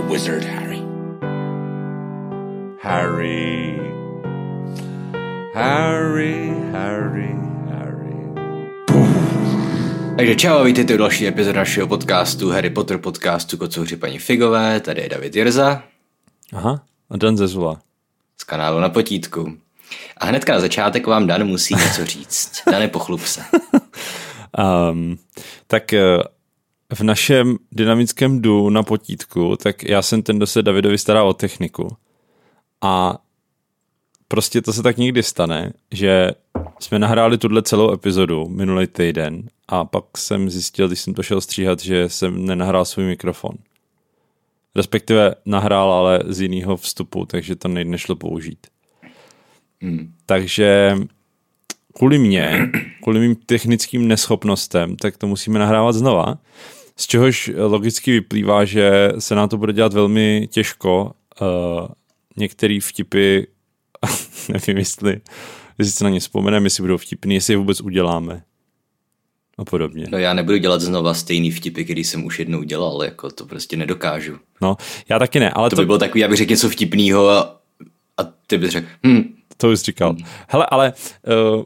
a wizard, Harry. Harry. Harry, Harry, Harry. Takže čau, vítejte u další epizody našeho podcastu, Harry Potter podcastu Kocouři paní Figové, tady je David Jirza Aha, a Dan Zezula. z kanálu Na potítku. A hnedka na začátek vám Dan musí něco říct. Dane, pochlup se. Um, tak eh, v našem dynamickém du na potítku, tak já jsem ten, kdo se Davidovi stará o techniku. A prostě to se tak někdy stane, že jsme nahráli tuhle celou epizodu minulý týden a pak jsem zjistil, když jsem to šel stříhat, že jsem nenahrál svůj mikrofon. Respektive nahrál, ale z jiného vstupu, takže to nejde nešlo použít. Hmm. Takže kvůli mě, kvůli mým technickým neschopnostem, tak to musíme nahrávat znova. Z čehož logicky vyplývá, že se nám to bude dělat velmi těžko. Uh, některé vtipy, nevím jestli, jestli se na ně vzpomeneme, jestli budou vtipný, jestli je vůbec uděláme. A podobně. No já nebudu dělat znova stejný vtipy, který jsem už jednou dělal, jako to prostě nedokážu. No, já taky ne, ale To to, by bylo takový, abych řekl něco vtipného a, a ty bys řekl, hm, to už říkal. Hele, ale uh,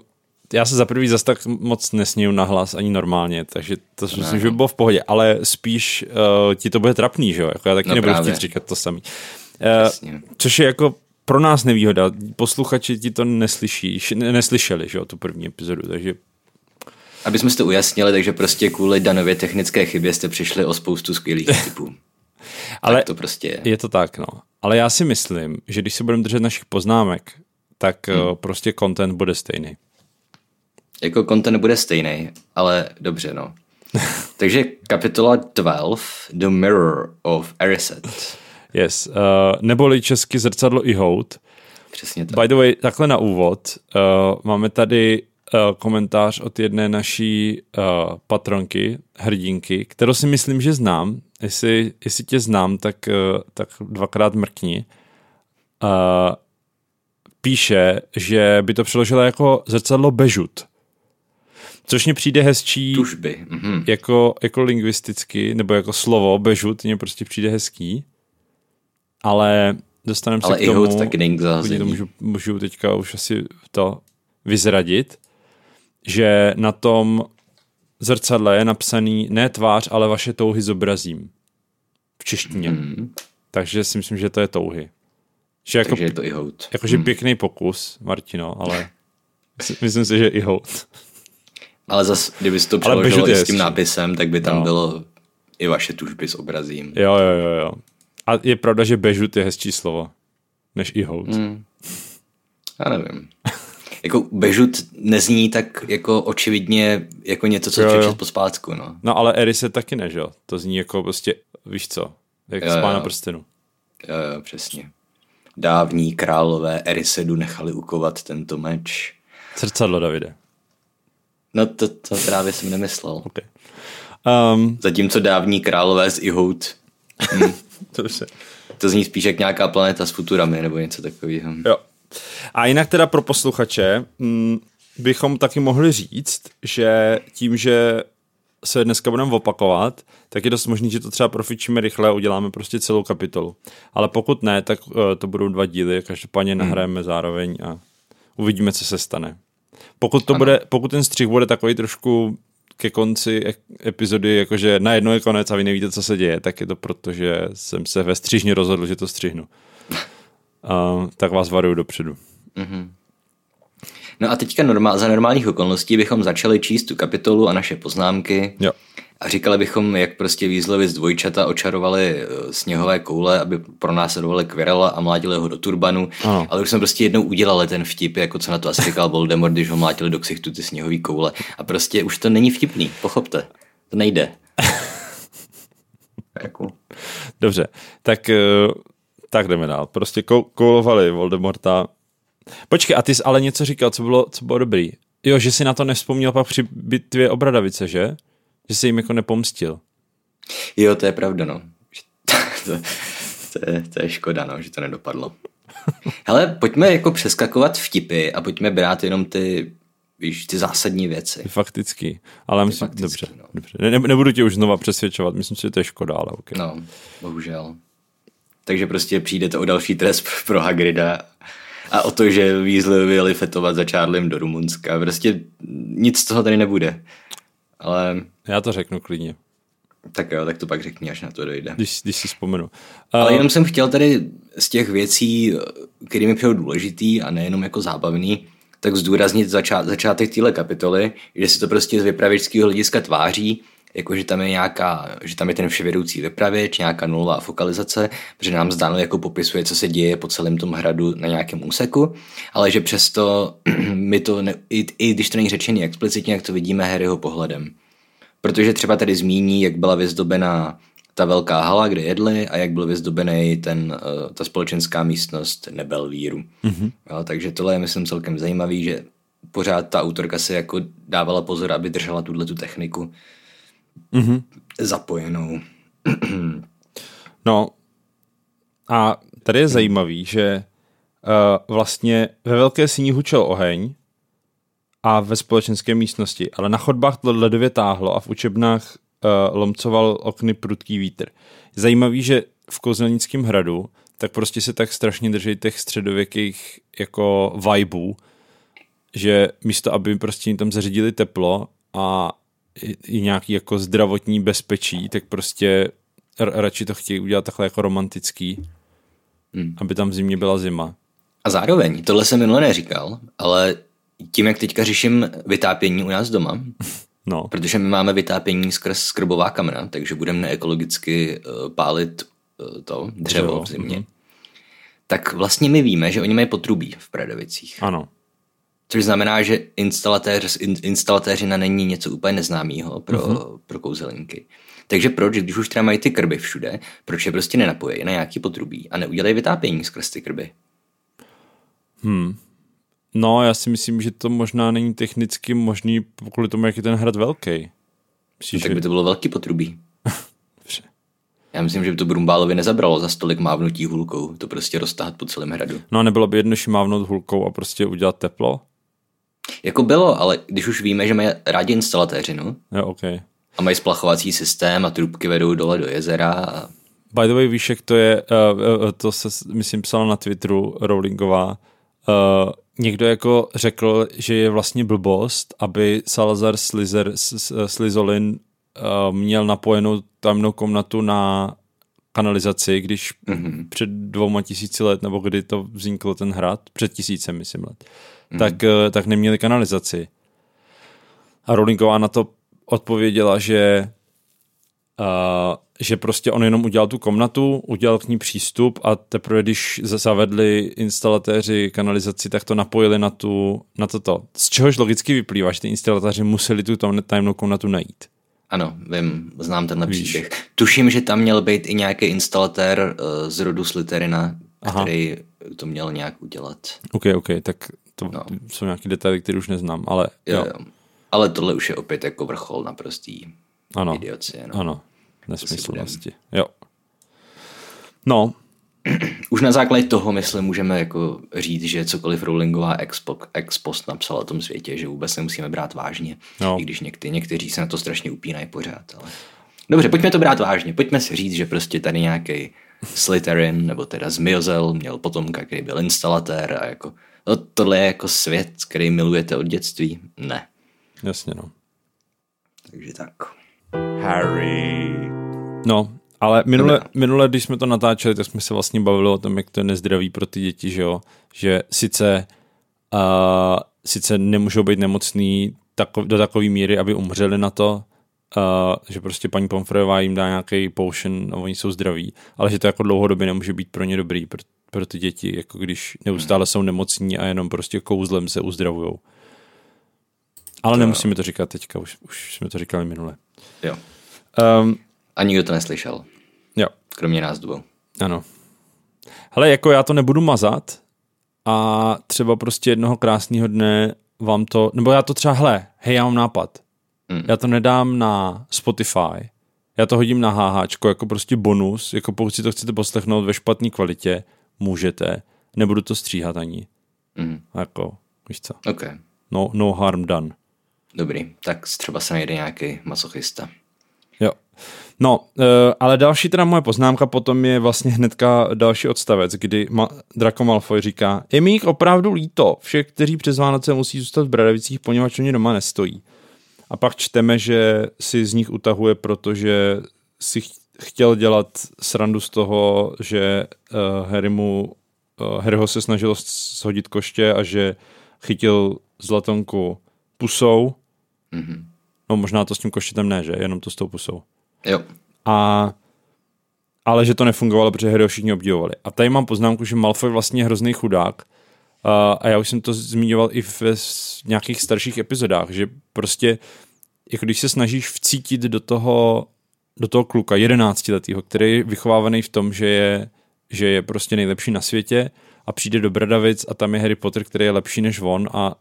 já se za prvý zas tak moc nesněju na hlas ani normálně, takže to si myslím, že by bylo v pohodě, ale spíš uh, ti to bude trapný, že jo? Jako já taky No nebudu právě. chtít říkat to samý. Uh, Přesně. což je jako pro nás nevýhoda. Posluchači ti to neslyší, neslyšeli, že jo, tu první epizodu, takže aby jsme si to ujasnili, takže prostě kvůli Danově technické chybě jste přišli o spoustu skvělých vtipů. Ale tak to prostě je. je to tak, no. Ale já si myslím, že když se budeme držet našich poznámek, tak hmm. uh, prostě content bude stejný. Jako content bude stejný, ale dobře, no. Takže kapitola 12, The Mirror of Erised. Yes. Uh, neboli česky zrcadlo i hout. Přesně tak. By the way, takhle na úvod, uh, máme tady uh, komentář od jedné naší uh, patronky, hrdinky, kterou si myslím, že znám. Jestli, jestli tě znám, tak, uh, tak dvakrát mrkni. Uh, píše, že by to přeložila jako zrcadlo bežut. Což mně přijde hezčí Tužby. Mhm. jako, jako lingvisticky, nebo jako slovo bežut, mně prostě přijde hezký. Ale dostaneme se Ale k i tomu. hout taky není k Klidně to můžu, můžu teďka už asi to vyzradit, že na tom zrcadle je napsaný ne tvář, ale vaše touhy zobrazím. V češtině. Mhm. Takže si myslím, že to je touhy. Že jako, Takže je to i hout. jakože pěkný pokus, Martino, ale myslím si, že i hout. Ale zas, kdyby to Ale bežut přeložil je i s tím nápisem, tak by tam No. bylo i vaše tužby s obrazím. Jo, jo, jo, jo. A je pravda, že bežut je hezčí slovo, než i hout. Hmm. Já nevím. Jako bežut nezní tak jako očividně jako něco, co Jo, jo. přečet po spátku, no. No ale Erise taky ne, že jo? To zní jako prostě, víš co, jak Jo, z pána jo. prstenu. Jo, jo, přesně. Dávní králové Erisedu nechali ukovat tento meč. Zrcadlo, Davide. No to, to právě jsem nemyslel. Okay. Um, Zatímco dávní králové z Ihout, to se... to zní spíš jak nějaká planeta s futurami nebo něco takového. Jo. A jinak teda pro posluchače m, bychom taky mohli říct, že tím, že se dneska budeme opakovat, tak je dost možný, že to třeba profičíme rychle a uděláme prostě celou kapitolu. Ale pokud ne, tak uh, to budou dva díly, každopádně nahrajeme zároveň a uvidíme, co se stane. Pokud, to bude, pokud ten střih bude takový trošku ke konci epizody, jakože najednou je konec a vy nevíte, co se děje, tak je to proto, že jsem se ve střižni rozhodl, že to střihnu. Uh, tak vás varuju dopředu. No a teďka normál, za normálních okolností bychom začali číst tu kapitolu a naše poznámky Jo. A říkali bychom, jak prostě výzlovi z dvojčata očarovali eh, sněhové koule, aby pronásledovali Quirrella a mlátili ho do turbanu, Ano. ale už jsme prostě jednou udělali ten vtip, jako co na to asi říkal Voldemort, když ho mlátili do ksichtu ty sněhové koule a prostě už to není vtipný, pochopte, to nejde. jako, Dobře, tak, eh, tak jdeme dál. Prostě kou- koulovali Voldemorta. Počkej, a ty jsi ale něco říkal, co bylo, co bylo dobrý. Jo, že si na to nevzpomněl pak při bitvě o Bradavice, že? Že si jim jako nepomstil. jo, to je pravda, no. to, to, je, to je škoda, no, že to nedopadlo. Hele, pojďme jako přeskakovat vtipy a pojďme brát jenom ty, víš, ty zásadní věci. Fakticky. Ale myslím, fakticky, dobře, no. dobře. Ne, ne, nebudu tě už znova přesvědčovat, myslím si, že to je škoda, ale ok. No, bohužel. takže prostě přijdete o další trest pro Hagrida a o to, že Weasley vyjeli fetovat za Charliem do Rumunska. Prostě nic z toho tady nebude. Ale... Já to řeknu klidně. Tak jo, tak to pak řekni, až na to dojde. Když, když si vzpomenu. Ale jenom jsem chtěl tady z těch věcí, které mi přijou důležitý a nejenom jako zábavný, tak zdůraznit začát, začátek téhle kapitoly, že se to prostě z vypravěčského hlediska tváří, jako že tam je nějaká, že tam je ten vševědoucí vypravěč, nějaká nulová fokalizace, protože nám zdáno jako popisuje, co se děje po celém tom hradu na nějakém úseku, ale že přesto my to, ne, i, i když to není řečený explicitně, jak to vidíme Harryho pohledem. Protože třeba tady zmíní, jak byla vyzdobená ta velká hala, kde jedli a jak byl vyzdobený ten, uh, ta společenská místnost Nebelvíru. Mm-hmm. Jo, takže tohle je, myslím, celkem zajímavý, že pořád ta autorka se jako dávala pozor, aby držela tuhle tu techniku mm-hmm. zapojenou. no a tady je zajímavý, že uh, vlastně ve velké síni hučel oheň a ve společenské místnosti, ale na chodbách to ledově táhlo a v učebnách uh, lomcoval okny prudký vítr. Zajímavý, že v Kozelnickém hradu tak prostě se tak strašně drží těch středověkých jako vibeů, že místo, aby prostě jim tam zařídili teplo a i, nějaký jako zdravotní bezpečí, tak prostě radši to chtějí udělat takhle jako romantický, hmm. aby tam v zimě byla zima. A zároveň, tohle jsem minule neříkal, ale tím, jak teďka řeším vytápění u nás doma, No. Protože my máme vytápění skrz skrbová kamena, takže budeme neekologicky uh, pálit uh, to dřevo v zimě. Mm-hmm. Tak vlastně my víme, že oni mají potrubí v Pradovicích. Ano. Což znamená, že instalatéř, in, instalatéřina není něco úplně neznámého pro, mm-hmm. pro kouzelníky. Takže proč, když už třeba mají ty krby všude, proč je prostě nenapojí na nějaký potrubí a neudělají vytápění skrz ty krby? Hmm. No, já si myslím, že to možná není technicky možný kvůli tomu, jak je ten hrad velký. Myslíš, no, tak by to bylo velký potrubí. já myslím, že by to Brumbálovi nezabralo za stolik mávnutí hulkou, to prostě roztáhat po celém hradu. No a nebylo by jednodušší mávnout hulkou a prostě udělat teplo? Jako bylo, ale když už víme, že mají rádi instalatéři, no. Jo, okay. A mají splachovací systém a trubky vedou dole do jezera a... By the way, víš, jak to je, uh, to se, myslím, psala na Twitteru Rowlingová, uh, někdo jako řekl, že je vlastně blbost, aby Salazar Slizer, Slizolin uh, měl napojenou tamnou komnatu na kanalizaci, když mm-hmm. před dvouma tisíci let, nebo kdy to vznikl ten hrad, před tisícem, myslím, let, mm-hmm. tak, uh, tak neměli kanalizaci. A Rowlingová na to odpověděla, že uh, že prostě on jenom udělal tu komnatu, udělal k ní přístup a teprve, když zavedli instalatéři kanalizaci, tak to napojili na, tu, na toto. Z čehož logicky vyplývá, že ty instalatéři museli tu tajemnou komnatu najít. Ano, vím, znám tenhle Víš. příběh. Tuším, že tam měl být i nějaký instalatér uh, z rodu Slytherina, který Aha. to měl nějak udělat. OK, OK, tak to no. jsou nějaké detaily, které už neznám, ale jo. jo. Ale tohle už je opět jako vrchol naprostý ano. idiocie. No. Ano, nesmyslnosti. Jo. No. Už na základě toho, myslím, můžeme jako říct, že cokoliv Rowlingová expo, ex post napsala o tom světě, že vůbec nemusíme brát vážně. No. I když někdy, někteří se na to strašně upínají pořád. Ale... Dobře, pojďme to brát vážně. Pojďme si říct, že prostě tady nějaký Slytherin, nebo teda Zmiozel, měl potomka, který byl instalatér a jako no, tohle je jako svět, který milujete od dětství. Ne. Jasně, no. Takže tak. Harry. No, ale minule, minule, když jsme to natáčeli, tak jsme se vlastně bavili o tom, jak to je nezdravý pro ty děti, že jo? Že sice, uh, sice nemůžou být nemocný tako, do takové míry, aby umřeli na to, uh, že prostě paní Pomfrejová jim dá nějaký potion a oni jsou zdraví, ale že to jako dlouhodobě nemůže být pro ně dobrý, pro, pro ty děti, jako když neustále jsou nemocní a jenom prostě kouzlem se uzdravujou. Ale to... nemusíme to říkat teďka, už, už jsme to říkali minule. Jo. Um, a nikdo to neslyšel. Jo. Kromě nás dvou. Ano. Hele, jako já to nebudu mazat a třeba prostě jednoho krásného dne vám to, nebo já to třeba, hele, hej, já mám nápad. Mm. Já to nedám na Spotify, já to hodím na HH, jako prostě bonus, jako pokud si to chcete poslechnout ve špatné kvalitě, můžete, nebudu to stříhat ani. Mm. Jako, víš co? Okay. No, no harm done. Dobrý, tak třeba se najde nějaký masochista. Jo. No, uh, ale další teda moje poznámka potom je vlastně hnedka další odstavec, kdy Ma- Draco Malfoy říká, je mi jich opravdu líto, všech, kteří přes Vánoce musí zůstat v Bradavicích, poněvadž oni doma nestojí. A pak čteme, že si z nich utahuje, protože si chtěl dělat srandu z toho, že uh, Harry mu, uh, Harryho se snažil shodit koště a že chytil zlatonku pusou. Mm-hmm. No možná to s tím koštětem ne, že? Jenom to s tou pusou. Jo. A ale že to nefungovalo, protože Harry ho všichni obdivovali. A tady mám poznámku, že Malfoy vlastně je hrozný chudák. Uh, a já už jsem to zmiňoval i v nějakých starších epizodách, že prostě jako když se snažíš vcítit do toho, do toho kluka, jedenáctiletého, který je vychovávaný v tom, že je, že je prostě nejlepší na světě a přijde do Bradavic a tam je Harry Potter, který je lepší než on a,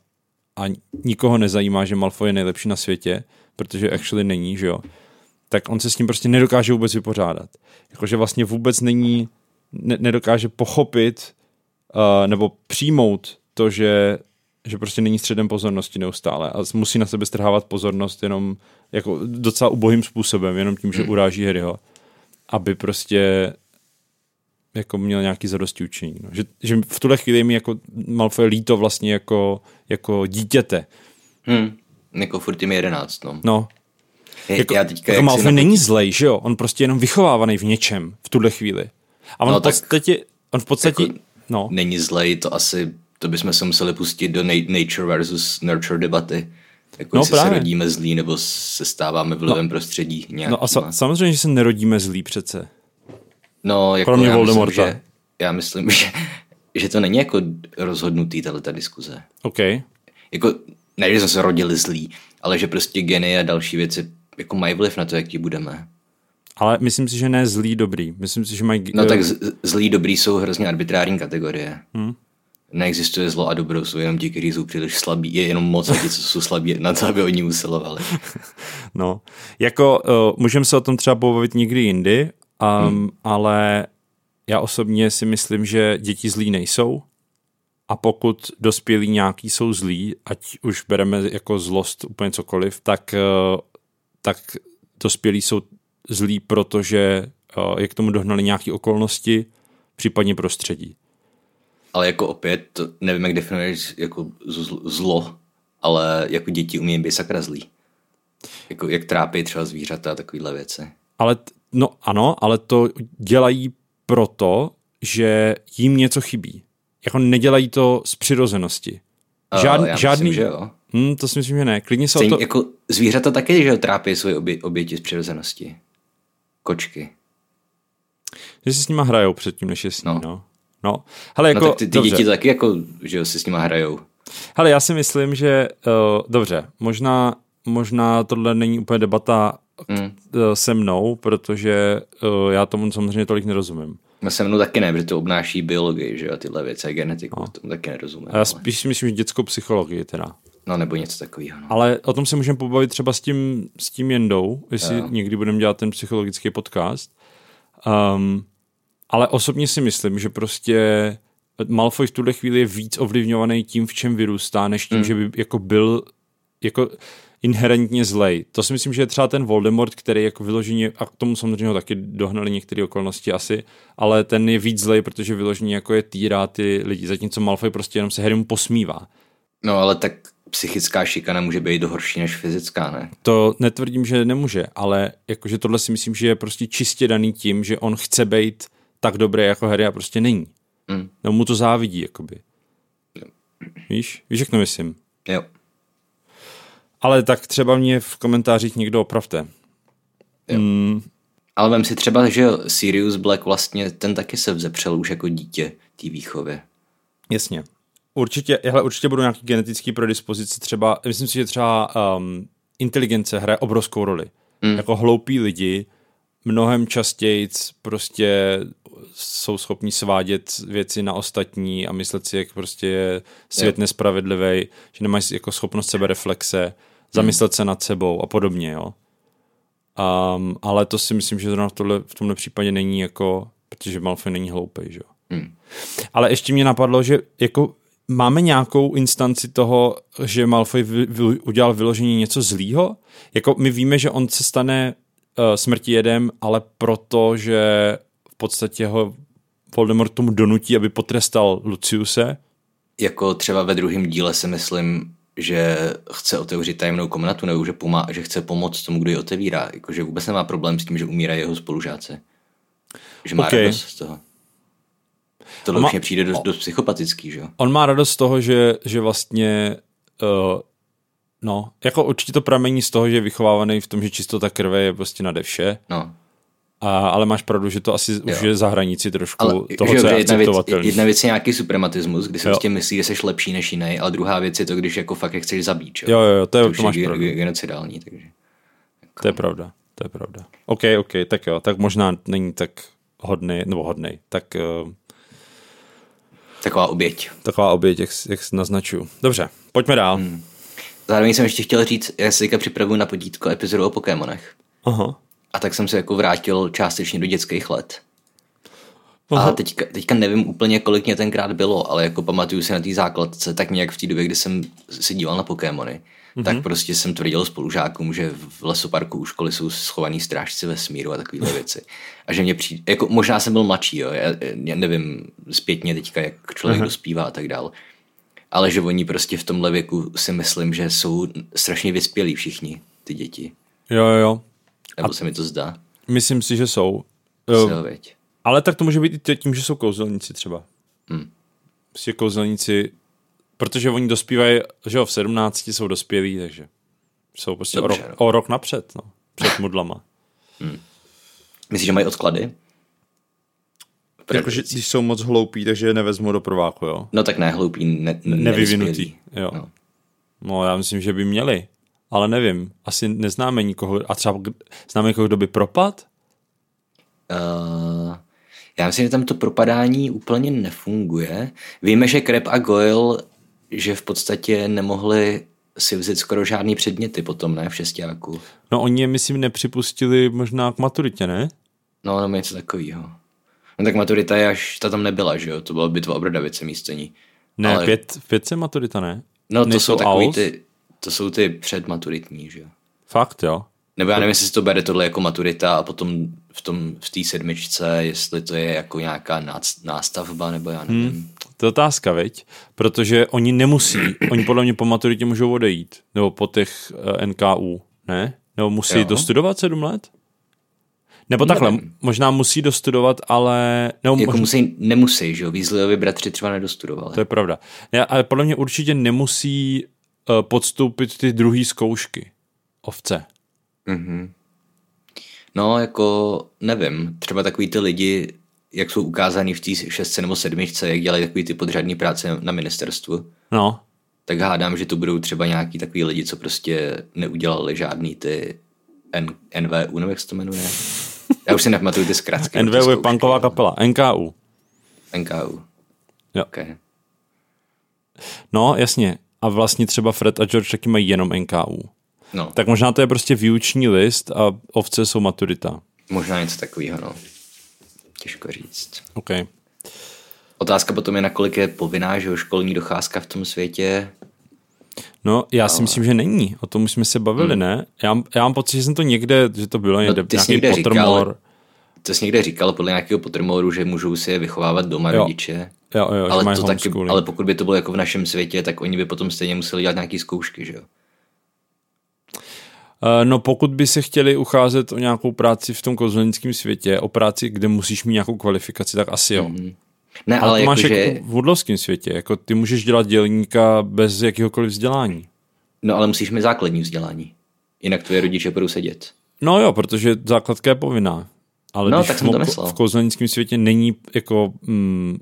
a nikoho nezajímá, že Malfoy je nejlepší na světě, protože actually není, že jo tak on se s tím prostě nedokáže vůbec vypořádat. Jakože vlastně vůbec není, ne, nedokáže pochopit uh, nebo přijmout to, že, že prostě není středem pozornosti neustále a musí na sebe strhávat pozornost jenom jako docela ubohým způsobem, jenom tím, že hmm. uráží Harryho, aby prostě jako měl nějaký zadosti učení. No. Že, že v tuhle chvíli mi jako Malfoy líto vlastně jako, jako dítěte. Hmm. Jako furt jim jedenáct, no. No, je, jako, já teďka, jako Malfoy není zlej, že jo? On prostě jenom vychovávaný v něčem v tuhle chvíli. A on no, v podstatě, on v podstatě, jako, no. Není zlej, to asi, to bychom se museli pustit do nature versus nurture debaty. Jako no, jestli právě. se rodíme zlí, nebo se stáváme v vlivém no, prostředí. Nějakýma. No a sa, samozřejmě, že se nerodíme zlí přece. No, jako Kromě já Voldemorta. Myslím, že, já myslím, že, že to není jako rozhodnutý tato diskuze. OK. Jako, ne, že jsme se rodili zlí, ale že prostě geny a další věci jako mají vliv na to, jaký budeme. Ale myslím si, že ne zlý dobrý. Myslím si, že mají... No tak z, zlý dobrý jsou hrozně arbitrární kategorie. Hmm. Neexistuje zlo a dobro, jsou jenom ti, kteří jsou příliš slabí. Je jenom moc a ti, co jsou slabí, na to, aby oni usilovali. no, jako uh, můžeme se o tom třeba pobavit někdy jindy, um, hmm. ale já osobně si myslím, že děti zlí nejsou a pokud dospělí nějaký jsou zlí, ať už bereme jako zlost úplně cokoliv, tak uh, tak dospělí jsou zlí, protože uh, je k tomu dohnali nějaké okolnosti, případně prostředí. Ale jako opět, nevím, jak definuješ jako zlo, ale jako děti umí být sakra zlí. Jako jak trápí třeba zvířata a takovéhle věci. Ale, no ano, ale to dělají proto, že jim něco chybí. Jako nedělají to z přirozenosti. Žád, uh, žádný, myslím, že jo. Hmm, to si myslím, že ne. Klidně se Stejně, to... jako zvířata taky, že trápí svoje obě, oběti z přirozenosti. Kočky. Že si s nima hrajou předtím, než je sní, no. no. No, Hele, jako, no tak ty, ty děti taky jako, že si s nima hrajou. Hele, já si myslím, že uh, dobře, možná, možná tohle není úplně debata mm. se mnou, protože uh, já tomu samozřejmě tolik nerozumím. No se mnou taky ne, protože to obnáší biologii, že jo, tyhle věci a genetiku, no. tomu taky nerozumím. A já spíš si myslím, že dětskou psychologii teda. No nebo něco takového. No. Ale o tom se můžeme pobavit třeba s tím, s tím Jendou, jestli jo. někdy budeme dělat ten psychologický podcast. Um, ale osobně si myslím, že prostě Malfoy v tuhle chvíli je víc ovlivňovaný tím, v čem vyrůstá, než tím, mm. že by jako byl jako inherentně zlej. To si myslím, že je třeba ten Voldemort, který jako vyloženě, a k tomu samozřejmě ho taky dohnali některé okolnosti asi, ale ten je víc zlej, protože vyloženě jako je týrá ty lidi, zatímco Malfoy prostě jenom se Harrymu posmívá. No ale tak psychická šikana může být horší než fyzická, ne? To netvrdím, že nemůže, ale jakože tohle si myslím, že je prostě čistě daný tím, že on chce být tak dobrý jako Harry a prostě není. Mm. No mu to závidí, jakoby. Jo. Víš? Víš, jak to myslím? Jo. Ale tak třeba mě v komentářích někdo opravte. Jo. Mm. Ale vem si třeba, že Sirius Black vlastně, ten taky se vzepřel už jako dítě té výchově. Jasně. Určitě, hele, určitě budou nějaký genetický predispozice třeba, myslím si, že třeba um, inteligence hraje obrovskou roli. Mm. Jako hloupí lidi mnohem častěji prostě jsou schopni svádět věci na ostatní a myslet si, jak prostě je svět nespravedlivý, že nemají jako schopnost sebereflexe, zamyslet mm. se nad sebou a podobně, jo. Um, ale to si myslím, že zrovna v, tohle, v tomhle případě není jako, protože Malfoy není hloupý, že jo. Mm. Ale ještě mě napadlo, že jako máme nějakou instanci toho, že Malfoy vy, vy, udělal vyložení něco zlýho? Jako my víme, že on se stane smrti jedem, ale proto, že v podstatě ho Voldemort tomu donutí, aby potrestal Luciuse. Jako třeba ve druhém díle si myslím, že chce otevřít tajemnou komnatu, nebo že, pomá, že chce pomoct tomu, kdo ji otevírá. Jako, že vůbec nemá problém s tím, že umírají jeho spolužáci. Že má Okay. radost z toho. On má- už mě přijde dost, dost psychopatický, že jo? On má radost z toho, že, že vlastně uh, no, jako určitě to pramení z toho, že je vychovávaný v tom, že čistota krve je prostě nade vše, No. a, ale máš pravdu, že to asi jo. už je za hranici trošku Ale toho, že, co je jedna, věc, jedna věc je nějaký suprematismus, kdy si prostě myslí, že jsi lepší než jiný, ale druhá věc je to, když jako fakt je chceš zabít? Jo, jo, jo, to, je, to to máš je pravdu. ge- genocidální, takže. To je pravda, to je pravda. OK, OK, tak jo, tak možná není tak hodný, nebo hodný, tak uh, Taková oběť. taková oběť, jak, jak naznačuju. Dobře, pojďme dál. Hmm. Zároveň jsem ještě chtěl říct, já si teďka připravuju na podítko epizodu o Pokémonech. Aha. A tak jsem se jako vrátil částečně do dětských let. Aha. A teďka, teďka nevím úplně, kolik mě tenkrát bylo, ale jako pamatuju si na té základce, tak nějak v té době, kdy jsem se díval na Pokémony, mm-hmm. tak prostě jsem tvrdil spolužákům, že v lesoparku u školy jsou schovaný strážci vesmíru a takovéhle věci. A že mě přijde, jako možná jsem byl mladší, jo, já, já nevím zpětně teďka, jak člověk mm-hmm. dospívá a tak dál. Ale že oni prostě v tomhle věku si myslím, že jsou strašně vyspělí všichni, ty děti. Jo, jo, jo. Nebo se mi to zdá. Myslím si, že jsou. Uh, veď. ale tak to může být i tím, že jsou kouzelníci třeba. Hmm. Prostě kouzelníci, protože oni dospívají, že jo, v 17 jsou dospělí, takže jsou prostě o Dobře, rok, no. o rok napřed, no. Před modlama. Myslíš, že mají odklady? Jakože když jsou moc hloupí, takže je nevezmu do prváku, jo. No tak ne, hloupý, ne, ne, Nevyvinutý, jo. No. No, já myslím, že by měli, ale nevím. Asi neznáme nikoho, a třeba známe někoho, kdo by propad? Uh, já myslím, že tam to propadání úplně nefunguje. Víme, že Krep a Goyle, že v podstatě nemohli si vzít skoro žádný předměty potom, ne, v šestáku. No oni je, myslím, nepřipustili možná k maturitě, ne? No, nebo něco takového. No tak maturita je až, ta tam nebyla, že jo, to byla bitva o Brdavice místění. Ne, Ale- pět, pětce maturita, ne? No to Nejsou jsou takový AUS? ty, to jsou ty předmaturitní, že jo. Fakt, jo. Nebo já nevím, jestli to bere tohle jako maturita a potom v tom v té sedmičce, jestli to je jako nějaká nástavba, nebo já nevím. Hmm. To je otázka, veď? Protože oni nemusí, oni podle mě po maturitě můžou odejít. Nebo po těch uh, NKU, ne? Nebo musí Jo. dostudovat sedm let? Nebo takhle, Nevím. možná musí dostudovat, ale... Nebo Jako možná, musí, nemusí, že jo, Weasleyovi bratři třeba nedostudovali. To je pravda. Ne, ale podle mě určitě nemusí uh, podstoupit ty druhé zkoušky. Ovce. No, jako nevím, třeba takový ty lidi, jak jsou ukázáni v té šestce nebo sedmičce, jak dělají takový ty podřadní práce na ministerstvu, No, tak hádám, že to budou třeba nějaký takový lidi, co prostě neudělali žádný ty N- NVU, nebo jak se to jmenuje. Já už si nepamatuju ty zkratky. NVU je punková kapela. NKU. NKU. Jo. Okay. No, jasně. A vlastně třeba Fred a George taky mají jenom NKU. No, tak možná to je prostě výuční list a ovce jsou maturita. možná něco takového, no. Těžko říct. OK. Otázka potom je, nakolik je povinná, že jo, školní docházka v tom světě. No, já si myslím, že není. O tom už jsme se bavili, hmm. ne? Já, já mám pocit, že jsem to někde, že to bylo někde, ty jsi nějaký někde říkal. Pottermore. To jsi někde říkal podle nějakého Pottermoru, že můžou si je vychovávat doma Jo. rodiče. Jo, jo, ale, to taky, ale pokud by to bylo jako v našem světě, tak oni by potom stejně museli dělat nějaké zkoušky, že jo? Eh, No pokud by se chtěli ucházet o nějakou práci v tom kouzelnickém světě, o práci, kde musíš mít nějakou kvalifikaci, tak asi jo. Mm-hmm. Ne, Ale, ale, to máš jakože, jako v hudlovském světě, jako ty můžeš dělat dělníka bez jakéhokoliv vzdělání. no ale musíš mít základní vzdělání. Jinak tvoje rodiče budou sedět. No jo, protože základka je povinná. Ale No, když tak v, jsem to myslel. v kouzelnickém světě není jako... Mm,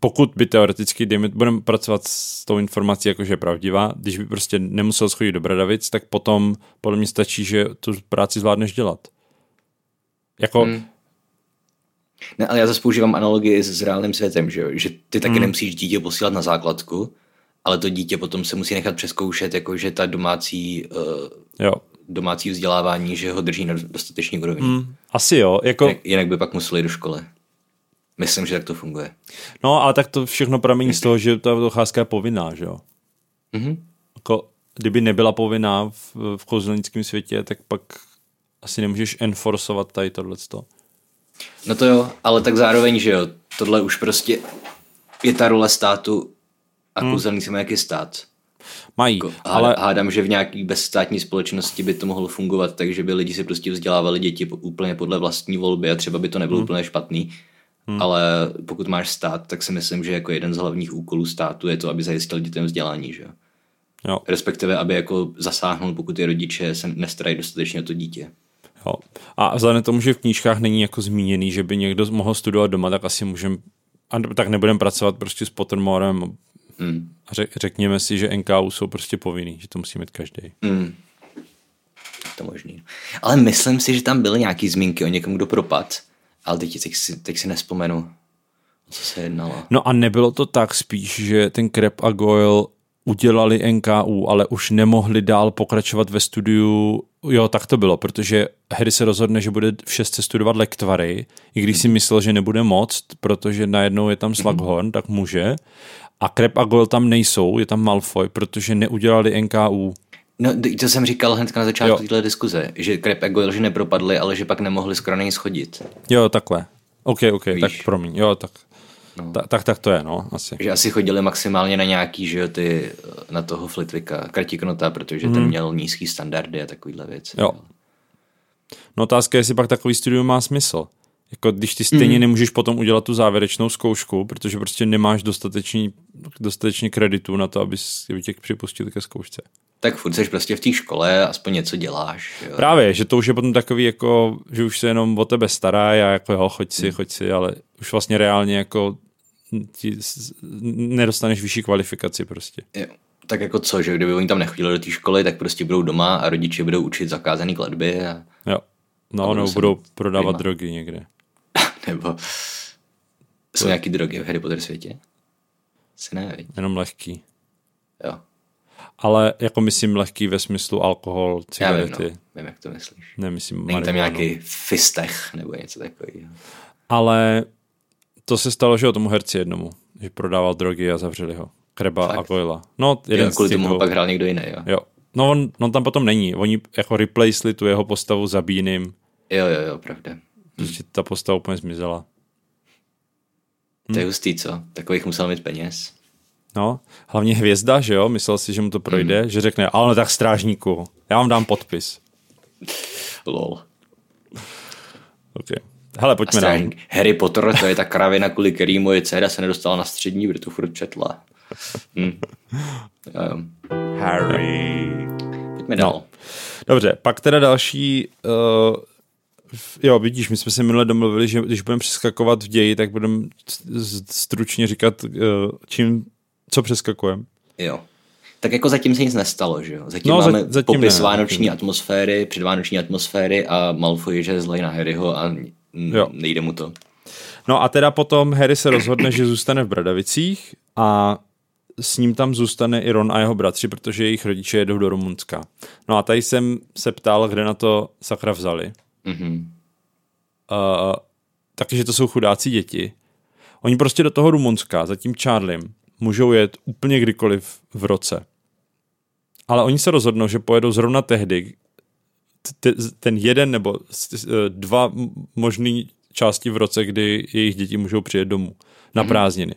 pokud by teoreticky, dejme, budeme pracovat s tou informací, jako že je pravdivá, když by prostě nemusel schodit do Bradavic, tak potom podle mě stačí, že tu práci zvládneš dělat. Jako, hmm. Ne, ale já zase používám analogii s, s reálným světem, že, jo? že ty taky hmm. nemusíš dítě posílat na základku, ale to dítě potom se musí nechat přeskoušet, jakože ta domácí, uh, jo. domácí vzdělávání, že ho drží na dostatečný úrovni. Hmm. Mm, asi jo, jako, Jinak, jinak by pak museli do školy. Myslím, že tak to funguje. no ale tak to všechno pramení z toho, že ta docházka je povinná, že jo. Mhm. Jako, kdyby nebyla povinná v, v světě, tak pak asi nemůžeš enforcovat tady tohleto. No to jo, ale tak zároveň, že jo, tohle už prostě je ta role státu a hmm. kouzelný se jaký stát. Mají, Jako, ale Hádám, že v nějaký bezstátní společnosti by to mohlo fungovat, takže by lidi si prostě vzdělávali děti úplně podle vlastní volby a třeba by to nebylo hmm. úplně špatný. Hmm. Ale pokud máš stát, tak si myslím, že jako jeden z hlavních úkolů státu je to, aby zajistil dětem vzdělání, že jo. jo, Respektive, aby jako zasáhnul, pokud ty rodiče se nestarají dostatečně o to dítě. Jo. A vzhledem k tomu, že v knížkách není jako zmíněný, že by někdo mohl studovat doma, tak asi můžeme, tak nebudeme pracovat prostě s Pottermorem Hmm. a řek, řekněme si, že NKU jsou prostě povinný, že to musí mít každý. Hmm. To možný. Ale myslím si, že tam byly nějaký zmínky o někom, kdo propad, ale teď, teď, si, teď si nespomenu, o co se jednalo. No a nebylo to tak spíš, že ten Krep a Goyle udělali NKU, ale už nemohli dál pokračovat ve studiu. Jo, tak to bylo, protože Harry se rozhodne, že bude v šestce studovat lektvary, i když si myslel, že nebude moct, protože najednou je tam Slughorn, tak může. A Krep a Goyle tam nejsou, je tam Malfoy, protože neudělali NKU. No, to jsem říkal hned na začátku téhle diskuze, že Krep a Goyle, že nepropadli, ale že pak nemohli skoro schodit. Jo, takhle. OK, OK, Víš. tak promiň. Jo, tak, No. ta, tak, tak to je, no, asi. Že asi chodili maximálně na nějaký, že jo, ty, na toho Flitwicka, Kratiknota, protože ten měl nízký standardy a takovýhle věci. Jo. No otázka je, jestli pak takový studium má smysl. Jako když ty stejně mm. nemůžeš potom udělat tu závěrečnou zkoušku, protože prostě nemáš dostatečný, dostatečně kreditu na to, abys aby tě připustil ke zkoušce. Tak furt seš prostě v té škole, aspoň něco děláš. Jo. Právě, že to už je potom takový jako, že už se jenom o tebe stará a jako jo, choď si, choď si, ale už vlastně reálně jako ti nedostaneš vyšší kvalifikaci prostě. Jo. Tak jako co, že kdyby oni tam nechodili do té školy, tak prostě budou doma a rodiče budou učit zakázané kladby a, Jo. No, budou nebo se budou prodávat prima. drogy někde. nebo jsou nějaký drogy v Harry Potter světě? Si ne, viď? Jenom lehký. Jo. Ale jako myslím lehký ve smyslu alkohol, Já vím, cigarety. no. vím, jak to myslíš. Nemyslím Není tam nějaký fistech nebo něco takového. Ale to se stalo, že o tomu herci jednomu, že prodával drogy a zavřeli ho. Kreba a Fakt? Goyla. No, jeden z kvůli tomu pak hrál někdo jiný, jo. Jo. No on, on, tam potom není. Oni jako replaceli tu jeho postavu zabíným. Jo, jo, jo, pravda. Prostě ta postava úplně zmizela. To je hustý, co? Takových musel mít peněz. No, hlavně hvězda, že jo, myslel si, že mu to projde, Hmm. že řekne, ale no tak strážníku, já vám dám podpis. Lol. Okay. Hele, pojďme strážník. Harry Potter, to je ta kravina, kvůli který moje dcera se nedostala na střední, protože to furt četla. Hm. Jo, jo. Harry. Pojďme dál. No. Dobře, pak teda další, uh, jo, vidíš, my jsme se minule domluvili, že když budeme přeskakovat v ději, tak budeme stručně říkat, uh, čím, co přeskakujeme. Jo. Tak jako zatím se nic nestalo, že jo? Zatím No, máme zatím popis ne, vánoční zatím. atmosféry, předvánoční atmosféry a Malfoy, že je zlej na Harryho a Jo. nejde mu to. No a teda potom Harry se rozhodne, že zůstane v Bradavicích a s ním tam zůstane i Ron a jeho bratři, protože jejich rodiče jedou do Rumunska. No a tady jsem se ptal, kde na to sakra vzali. Mhm. Uh, takže to jsou chudáci děti. Oni prostě do toho Rumunska za tím Charliem můžou jet úplně kdykoliv v roce. Ale oni se rozhodnou, že pojedou zrovna tehdy, ten jeden nebo s- dva možný části v roce, kdy jejich děti můžou přijet domů na prázdniny.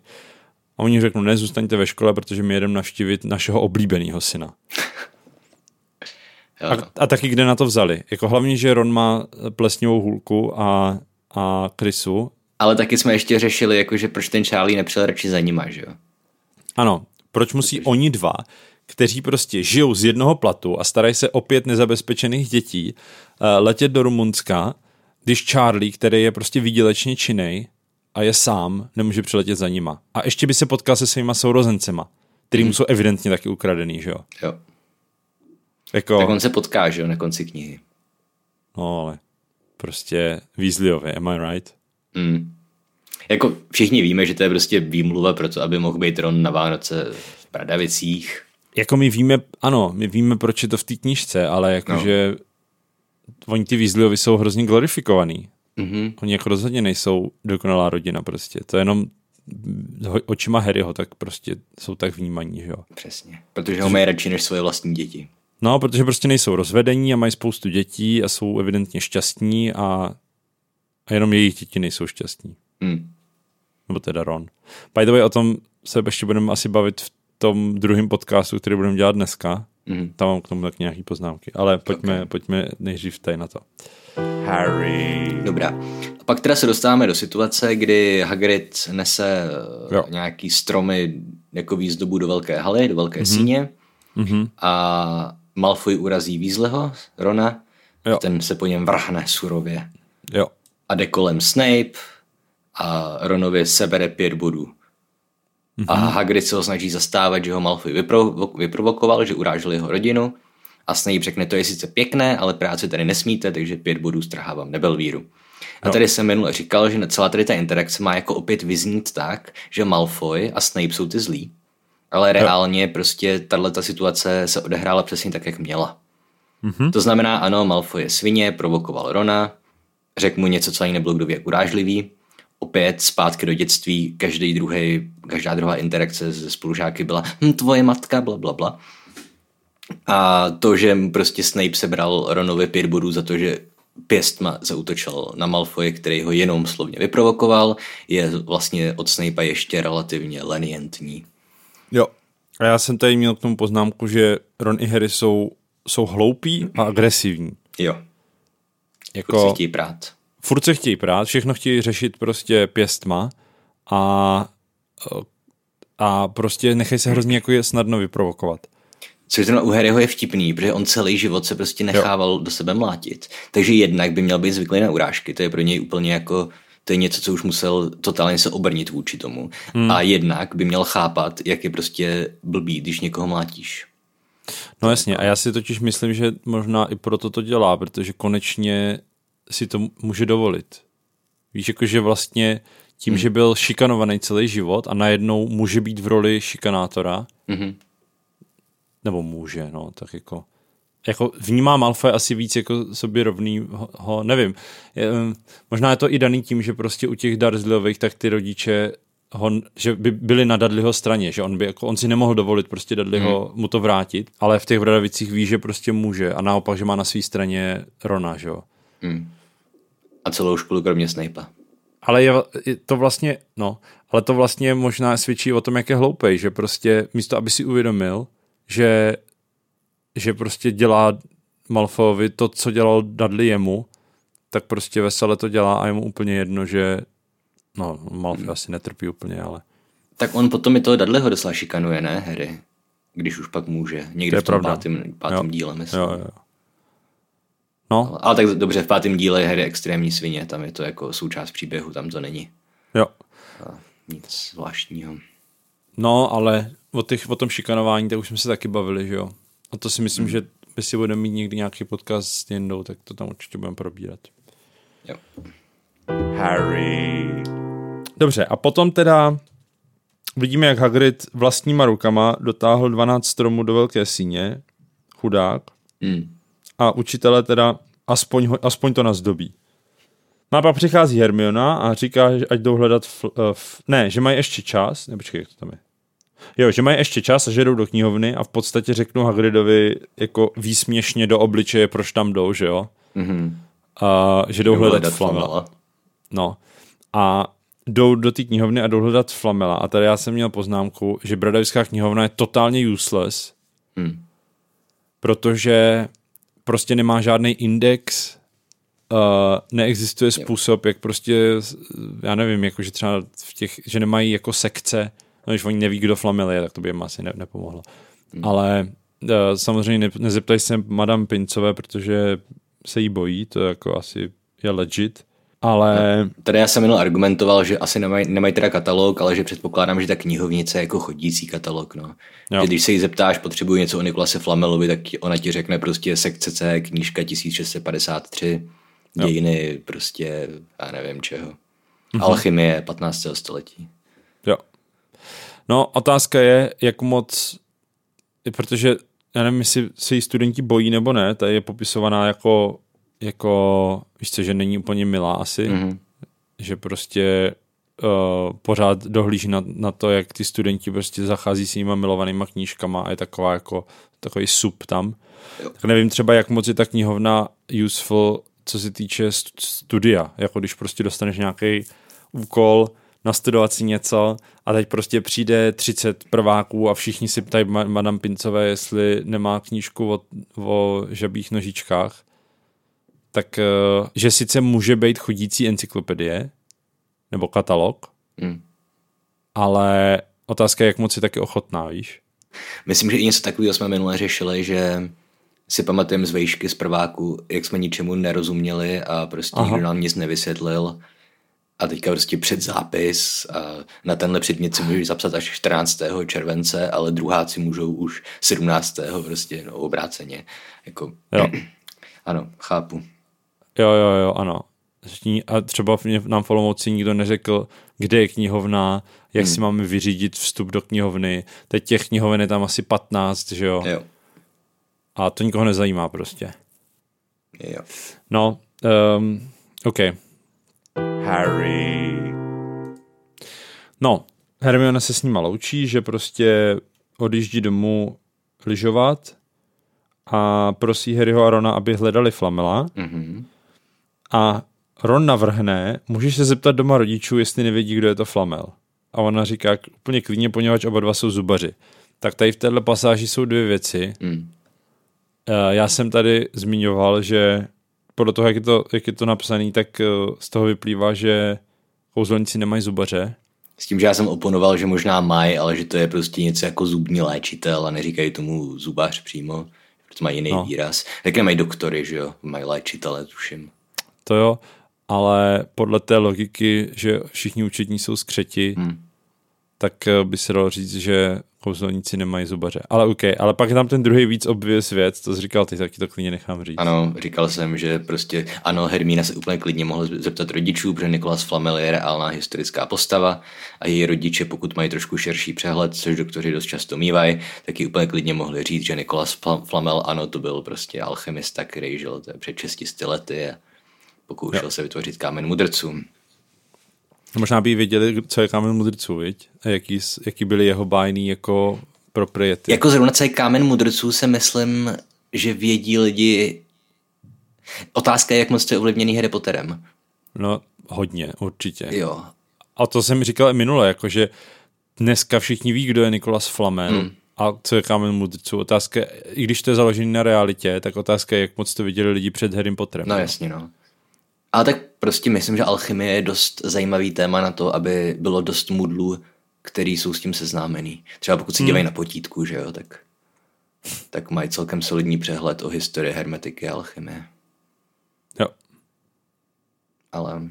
A oni řeknou, ne, zůstaňte ve škole, protože my jedeme navštívit našeho oblíbeného syna. A, no. a taky kde na to vzali? Jako hlavně, že Ron má plesnivou hůlku a, a Chrisu. Ale taky jsme ještě řešili, jako, že proč ten Charlie nepřijel radši za nima, že jo? Ano, proč musí oni dva, kteří prostě žijou z jednoho platu a starají se o pět nezabezpečených dětí, eh, letět do Rumunska, když Charlie, který je prostě výdělečně činej a je sám, nemůže přiletět za nima. A ještě by se potkal se svýma sourozencema, který mu jsou evidentně taky ukradený, že jo? Jo. Jako, Tak on se potká, že jo, na konci knihy. no ale prostě Weasleyové, am I right? Mm. Jako všichni víme, že to je prostě výmluva pro to, aby mohl být Ron na Vánoce v Pradavicích. Jako my víme, ano, my víme, proč je to v té knížce, ale jakože no. oni ty Weasleyovi jsou hrozně glorifikovaný. Mhm. Oni jako rozhodně nejsou dokonalá rodina prostě. To je jenom očima Harryho, tak prostě jsou tak vnímaní, že jo. Přesně. Protože ho mají radši než svoje vlastní děti. No, protože prostě nejsou rozvedení a mají spoustu dětí a jsou evidentně šťastní a, a jenom jejich děti nejsou šťastní. Hmm. Nebo teda Ron. By the way, o tom se ještě budeme asi bavit v tom druhém podcastu, který budeme dělat dneska. Mhm. Tam mám k tomu tak nějaký poznámky. Ale pojďme, okay. pojďme nejdřív tady na to. Harry. Dobrá. A pak teda se dostáváme do situace, kdy Hagrid nese eh, Jo. nějaký stromy jako výzdobu do velké haly, do velké Mhm. mm-hmm. síně Mhm. a Malfoy urazí Weasleyho, Rona, Jo. ten se po něm vrhne surově Jo. a jde kolem Snape a Ronovi sebere pět bodů. Mm-hmm. A Hagrid se ho snaží zastávat, že ho Malfoy vyprovo- vyprovokoval, že urážel jeho rodinu a Snape řekne, to je sice pěkné, ale práci tady nesmíte, takže pět bodů strhávám Nebelvíru. A tady jsem minule říkal, že celá tady ta interakce má jako opět vyznít tak, že Malfoy a Snape jsou ty zlí, ale reálně prostě tato situace se odehrála přesně tak, jak měla. Mm-hmm. To znamená, ano, Malfoy je svině, provokoval Rona, řekl mu něco, co ani nebylo kdo ví jak urážlivý. Opět zpátky do dětství, každý druhý, každá druhá interakce se spolužáky byla hm, tvoje matka, bla, bla, bla. A to, že prostě Snape sebral Ronovi pět bodů za to, že pěstma zautočil na Malfoje, který ho jenom slovně vyprovokoval, je vlastně od Snape'a ještě relativně lenientní. Jo. A já jsem tady měl k tomu poznámku, že Ron i Harry jsou, jsou hloupí a agresivní. Jo, Jako, jako... si chtějí prát. Furt se chtějí prát, všechno chtějí řešit prostě pěstma a, a prostě nechají se hrozně jako je snadno vyprovokovat. Což zrovna u Harryho je vtipný, protože on celý život se prostě nechával jo. do sebe mlátit. Takže jednak by měl být zvyklý na urážky, to je pro něj úplně jako, to je něco, co už musel totálně se obrnit vůči tomu. Hmm. A jednak by měl chápat, jak je prostě blbý, když někoho mlátíš. No jasně, a já si totiž myslím, že možná i proto to dělá, protože konečně si to může dovolit. Víš, jakože vlastně tím, hmm. že byl šikanovaný celý život a najednou může být v roli šikanátora, Mhm. nebo může, no, tak jako jako vnímá Malfoy asi víc jako sobě rovný, ho, ho nevím. Je, možná je to i daný tím, že prostě u těch Dursleyových tak ty rodiče ho, že by byli na Dudleyho straně, že on by jako, on si nemohl dovolit prostě Dudleyho hmm. mu to vrátit, ale v těch Vradavicích ví, že prostě může a naopak, že má na své straně Rona, že jo. Hmm. A celou školu kromě Snape'a. Ale je, je to vlastně, no, ale to vlastně možná svědčí o tom, jak je hloupej, že prostě místo, aby si uvědomil, že, že prostě dělá Malfoyovi to, co dělal Dudley jemu, tak prostě vesele to dělá a je mu úplně jedno, že no, Malfoy hmm. asi netrpí úplně, ale Tak on potom i toho Dudleyho docela šikanuje, ne, Harry? Když už pak může. Někde To je v tom pravda. pátém, pátém Jo. díle, myslím. jo, jo. No, Ale tak dobře, v pátém díle je Harry extrémní svině, tam je to jako součást příběhu, tam to není jo. nic zvláštního. No, ale o, těch, o tom šikanování, tak už jsme se taky bavili, že jo. A to si myslím, hmm. že by si budeme mít někdy nějaký podcast s Jindou, tak to tam určitě budeme probírat. Jo. Harry. Dobře, a potom teda vidíme, jak Hagrid vlastníma rukama dotáhl 12 stromů do velké síně, chudák, Hmm. A učitele teda aspoň, aspoň to nazdobí. No a pak přichází Hermiona a říká, že ať jdou hledat, fl, uh, f, ne, že mají ještě čas, ne, počkej, jak to tam je. Jo, že mají ještě čas a že jdou do knihovny a v podstatě řeknou Hagridovi jako výsměšně do obličeje, proč tam jdou, že jo? Mhm. A že jdou hledat, Hledat Flamela. Flamela. No. A jdou do té knihovny a jdou hledat Flamela. A tady já jsem měl poznámku, že Bradavická knihovna je totálně useless, Hmm. protože prostě nemá žádný index, uh, neexistuje způsob, jak prostě, já nevím, jako že třeba v těch, že nemají jako sekce, no, když oni neví, kdo Flamel je, tak to by jim asi ne, nepomohlo. Hmm. Ale uh, samozřejmě ne, nezeptají se Madame Pincové, protože se jí bojí, to jako asi je legit, ale Tady já jsem minul argumentoval, že asi nemají, nemají teda katalog, ale že předpokládám, že ta knihovnice je jako chodící katalog. No. Jo. Že když se jí zeptáš, potřebuji něco o Nikolase Flamelovi, tak ona ti řekne prostě sekce C, knížka 1653, Jo. dějiny prostě, já nevím čeho. Mm-hmm. Alchymie 15. století. Jo. No, otázka je, jak moc, protože já nevím, jestli se jí studenti bojí nebo ne, ta je popisovaná jako, jako víš co, že není úplně milá asi, Mm-hmm. že prostě pořád dohlíží na, na to, jak ty studenti prostě zachází s nimi milovanýma knížkama a je taková jako takový sub tam. Jo. Tak nevím třeba, jak moc je ta knihovna useful, co se týče studia, jako když prostě dostaneš nějaký úkol, nastudovat si něco a teď prostě přijde 30 prváků a všichni si ptají Madame Pincové, jestli nemá knížku o, o žabých nožičkách, tak eh, že sice může být chodící encyklopedie nebo katalog, mm. ale otázka je, jak moc je taky ochotná, víš? Myslím, že i něco takového jsme minule řešili, že si pamatujeme z vejšky z prváku, jak jsme ničemu nerozuměli a prostě Aha. nikdo nám nic nevysvětlil a teďka prostě před zápis a na tenhle předmět si můžeš zapsat až 14. července, ale druháci můžou už 17. prostě no, obráceně. Jako, jo. ano, chápu. Jo, jo, jo, ano. A třeba nám v Olomouci nikdo neřekl, kde je knihovna, jak hmm. si máme vyřídit vstup do knihovny. Teď těch knihoven je tam asi 15, že jo? Jo. A to nikoho nezajímá prostě. Jo. No, um, OK. Harry. No, Hermiona se s ním loučí, že prostě odjíždí domů lyžovat a prosí Harryho a Rona, aby hledali Flamela. Mm-hmm. A Ron navrhne, můžeš se zeptat doma rodičů, jestli nevědí, kdo je to Flamel. A ona říká úplně klidně, poněvadž oba dva jsou zubaři. Tak tady v této pasáži jsou dvě věci. Mm. Já jsem tady zmiňoval, že podle toho, jak je to, jak je to napsané, tak eh, z toho vyplývá, že kouzelníci nemají zubaře. S tím, že já jsem oponoval, že možná mají, ale že to je prostě něco jako zubní léčitel a neříkají tomu zubař přímo, protože mají jiný no. výraz. Také mají doktory, že jo, mají léčitele, tuším. To jo, ale podle té logiky, že všichni učetní jsou skřeti, hmm. tak eh, by se dalo říct, že kouzelníci nemají zubaře. Ale OK, ale pak je tam ten druhý víc obvious věc, to jsi říkal ty, taky to klidně nechám říct. Ano, říkal jsem, že prostě ano, Hermína se úplně klidně mohl zeptat rodičů, protože Nikolas Flamel je reálná historická postava a její rodiče, pokud mají trošku širší přehled, což doktoři dost často mývají, tak ji úplně klidně mohli říct, že Nikolas Flamel, ano, to byl prostě alchemista, který žil před 600 lety a pokoušel jo. se vytvořit kámen mudrců. Možná by věděli, co je kámen mudrců, viď? A jaký, jaký byly jeho bájný jako propriety. Jako zrovna co je kámen mudrců se myslím, že vědí lidi... Otázka je, jak moc to je ovlivněný Harry Potterem. No, hodně, určitě. Jo. A to jsem říkal i minule, jakože dneska všichni ví, kdo je Nikolas Flamen hmm. a co je kámen mudrců. Otázka, i když to je založené na realitě, tak otázka je, jak moc to viděli lidi před Harry Potterem. No jasně, no. Ale tak prostě myslím, že alchymie je dost zajímavý téma na to, aby bylo dost mudlů, který jsou s tím seznámený. Třeba pokud si hmm. dělají na potítku, že jo, tak, tak mají celkem solidní přehled o historii hermetiky a alchymie. Jo. Ale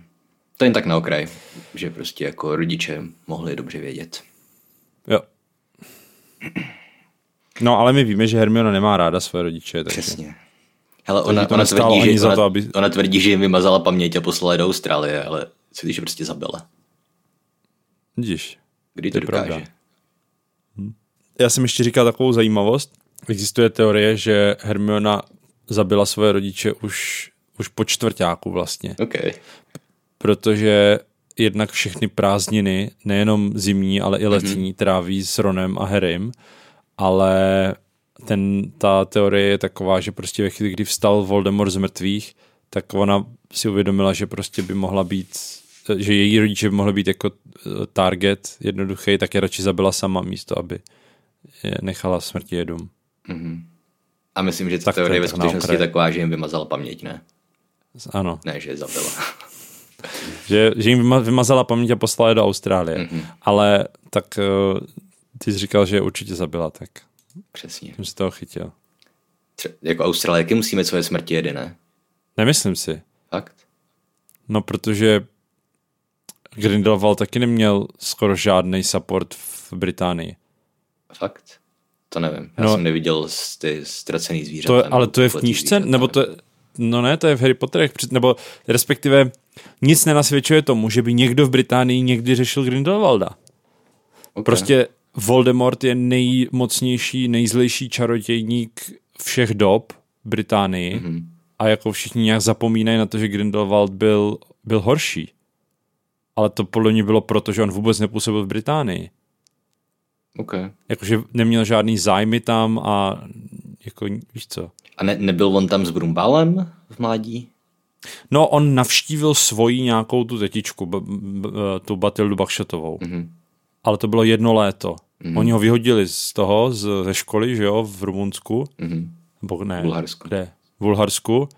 to jen tak na okraj, že prostě jako rodiče mohli dobře vědět. Jo. No, ale my víme, že Hermiona nemá ráda své rodiče. Takže... Přesně. Hele, ona, ona, tvrdí, že, ona, to, aby... ona tvrdí, že jim vymazala paměť a poslala do Austrálie, ale co když je prostě zabila? Vidíš. Kdy to, to dokáže? Pravda. Hm. Já jsem ještě říkal takovou zajímavost. Existuje teorie, že Hermiona zabila své rodiče už, už po čtvrtáku vlastně. Okay. Protože jednak všechny prázdniny, nejenom zimní, ale i letní, mm-hmm. tráví s Ronem a Harrym, ale ten, ta teorie je taková, že prostě ve chvíli, kdy vstal Voldemort z mrtvých, tak ona si uvědomila, že prostě by mohla být, že její rodiče by mohly být jako eh, target jednoduchý, tak je radši zabila sama místo, aby je nechala smrti jedům. Mm-hmm. A myslím, že ta teorie je ve skutečnosti je taková, že jim vymazala paměť, ne? Ano. Ne, že je zabila. že, že jim vymazala paměť a poslala je do Austrálie. Mm-hmm. Ale tak uh, ty jsi říkal, že je určitě zabila, tak Přesně. Jsem si toho chytil. Tře- jako Australajky musíme svoje smrti jedy, ne? Nemyslím si. Fakt? No, protože Grindelwald taky neměl skoro žádný support v Británii. Fakt? To nevím. Já no, jsem neviděl ty ztracený zvířata. To, ale to je v knížce? Zvířata, nebo to je, No ne, to je v Harry Potterech, nebo respektive nic nenasvědčuje tomu, že by někdo v Británii někdy řešil Grindelwalda. Okay. Prostě Voldemort je nejmocnější, nejzlejší čarodějník všech dob Británii mm-hmm. a jako všichni nějak zapomínají na to, že Grindelwald byl, byl horší. ale to podle mě bylo proto, že on vůbec nepůsobil v Británii. OK. Jakože neměl žádný zájmy tam a jako víš co. A ne, nebyl on tam s Brumbálem v mládí? No, on navštívil svoji nějakou tu tetičku, b- b- tu Batildu Bakšatovou. Mm-hmm. Ale to bylo jedno léto. Mm-hmm. Oni ho vyhodili z toho, z, ze školy, že jo, v Rumunsku. Mm-hmm. Nebo ne, Bulharsku. Kde? V Bulharsku.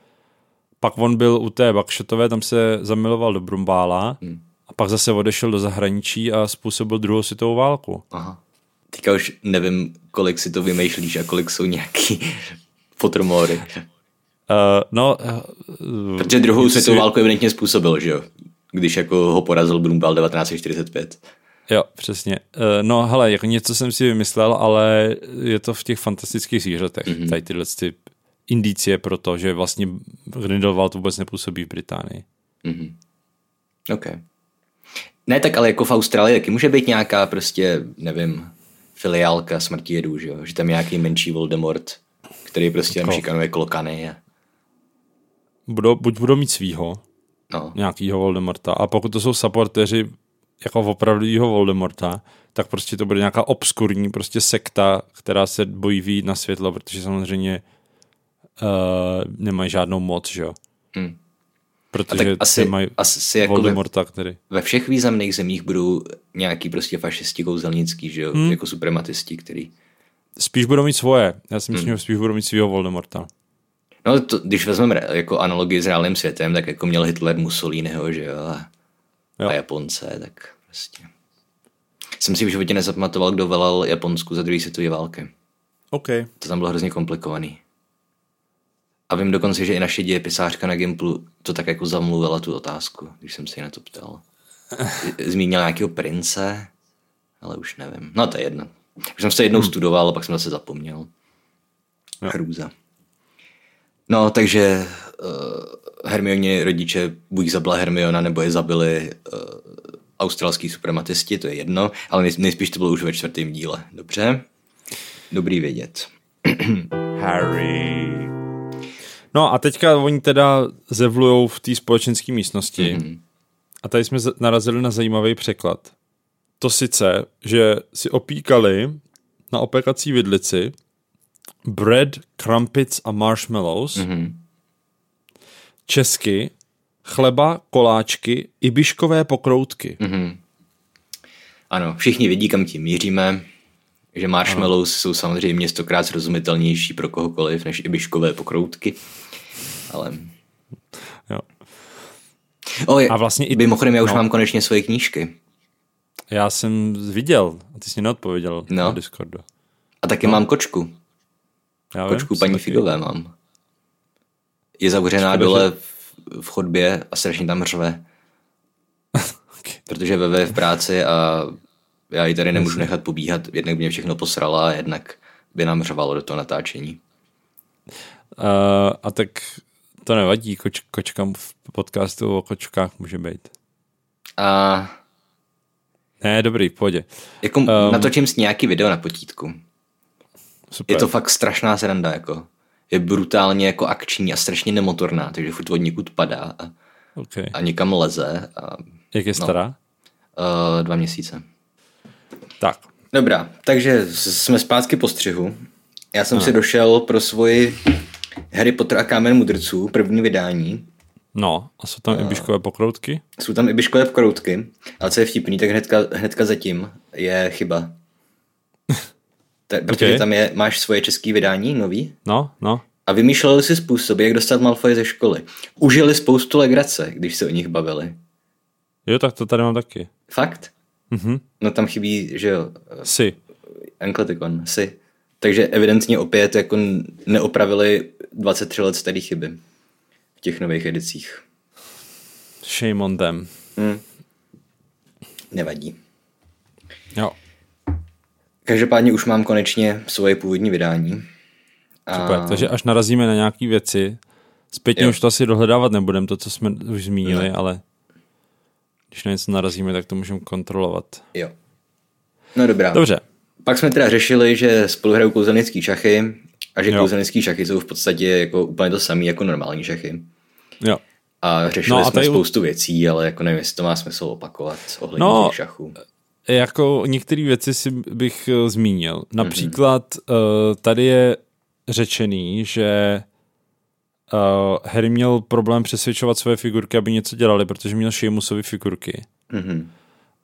Pak on byl u té Bakšatové, tam se zamiloval do Brumbála mm. a pak zase odešel do zahraničí a způsobil druhou světovou válku. Aha. Teďka už nevím, kolik si to vymýšlíš a kolik jsou nějaký fotromory. Uh, no, uh, Protože druhou světovou válku evidentně způsobil, že jo? Když jako ho porazil Brumbal 1945. Jo, přesně. Uh, no, hele, jako něco jsem si vymyslel, ale je to v těch fantastických zvířatech. Mm-hmm. Tady tyhle ty indicie pro to, že vlastně Grindelwald vůbec nepůsobí v Británii. Mm-hmm. OK. Ne, tak ale jako v Austrálii taky může být nějaká prostě, nevím, filiálka smrti jedů, že jo? Že tam je nějaký menší Voldemort, který prostě jenom šikanuje klokany. A... Budou, buď budou mít svýho, No. nějakýho Voldemorta, a pokud to jsou supporteři jako opravdového Voldemorta, tak prostě to bude nějaká obskurní prostě sekta, která se bojí výjít na světlo, protože samozřejmě uh, nemají žádnou moc, že jo. Hmm. Protože tak asi- nemají asi jako ve- Voldemorta, který... Ve všech významných zemích budou nějaký prostě fašisti kouzelnický, že jo? Hmm. Jako suprematisti, který... Spíš budou mít svoje. Já si myslím, hmm. že spíš budou mít svého Voldemorta. No, to, když vezmeme jako analogii s reálným světem, tak jako měl Hitler Mussoliniho, že jo? A, Jo. a Japonce, tak prostě... Jsem si v životě nezapamatoval, kdo velel Japonsku za druhé světové války. OK. To tam bylo hrozně komplikovaný. A vím dokonce, že i naše dějepisářka na Gimplu to tak jako zamluvila tu otázku, když jsem se jí na to ptal. Zmínila nějakého prince, ale už nevím. No to je jedno. Už jsem se jednou studoval, a pak jsem zase zapomněl. Hrůza. No, takže uh, Hermione rodiče buď zabila Hermiona, nebo je zabili uh, australský suprematisti, to je jedno, ale nej, nejspíš to bylo už ve čtvrtém díle. Dobře? Dobrý vědět. Harry. No a teďka oni teda zevlujou v té společenské místnosti mm-hmm. a tady jsme narazili na zajímavý překlad. To sice, že si opíkali na opekací vidlici bread, crumpets a marshmallows. Mm-hmm. Česky chleba, koláčky, ibiškové pokroutky. Mm-hmm. Ano, všichni vidí, kam tím míříme, že marshmallows jsou samozřejmě stokrát srozumitelnější pro kohokoliv než ibiškové pokroutky. Ale... Jo. O, je, A vlastně i- mimochodem, já už no. mám konečně svoje knížky. Já jsem viděl, a ty jsi neodpověděl No. na Discordu. A taky mám kočku. Já vím, Kočku paní taky- Figové mám. Je zavřená dole v, v chodbě a strašně tam řve. Okay. Protože ve v práci a já ji tady nemůžu nechat pobíhat. Jednak by mě všechno posrala a jednak by nám řvalo do toho natáčení. Uh, a tak to nevadí, koč, kočkám v podcastu o kočkách může být. A Ne, dobrý, v pohodě. jako um, natočím s nějaký video na potítku. Super. Je to fakt strašná sranda, jako. Je brutálně jako akční a strašně nemotorná, takže furt od někud padá a, okay. a někam leze. A, Jak je stará? uh, dva měsíce. Tak. Dobrá, takže jsme zpátky po střihu. Já jsem si došel pro svoji Harry Potter a kámen mudrců, první vydání. No, a jsou tam i biškové pokroutky? Jsou tam i biškové kroutky, ale co je vtipný, tak hnedka, hnedka zatím je chyba. Ta, protože Okay. tam je, máš svoje české vydání, nový, No, no. a vymýšleli si způsoby, jak dostat Malfoy ze školy. Užili spoustu legrace, když se o nich bavili. Jo, tak to tady mám taky. Fakt? Mhm. No tam chybí, že jo, Si. Enkletikon, si. Takže evidentně opět jako neopravili 23 let staré chyby v těch nových edicích. Shame on them. Nevadí. Jo. Každopádně už mám konečně svoje původní vydání. A Super, takže až narazíme na nějaké věci, zpětně Jo. už to asi dohledávat nebudeme, to, co jsme už zmínili, ale když na něco narazíme, tak to můžeme kontrolovat. Jo. No dobrá. Dobře, Pak jsme teda řešili, že spolu hrajou kouzelnický šachy a že Jo. kouzelnický šachy jsou v podstatě jako úplně to samé jako normální šachy. jo. A řešili no a jsme spoustu věcí, ale jako nevím, jestli to má smysl opakovat ohledně no, těch šachů. Jako některé věci si bych uh, zmínil. Například mm-hmm. tady je řečený, že uh, Harry měl problém přesvědčovat své figurky, aby něco dělali, protože měl Sheamusovy figurky. Mm-hmm.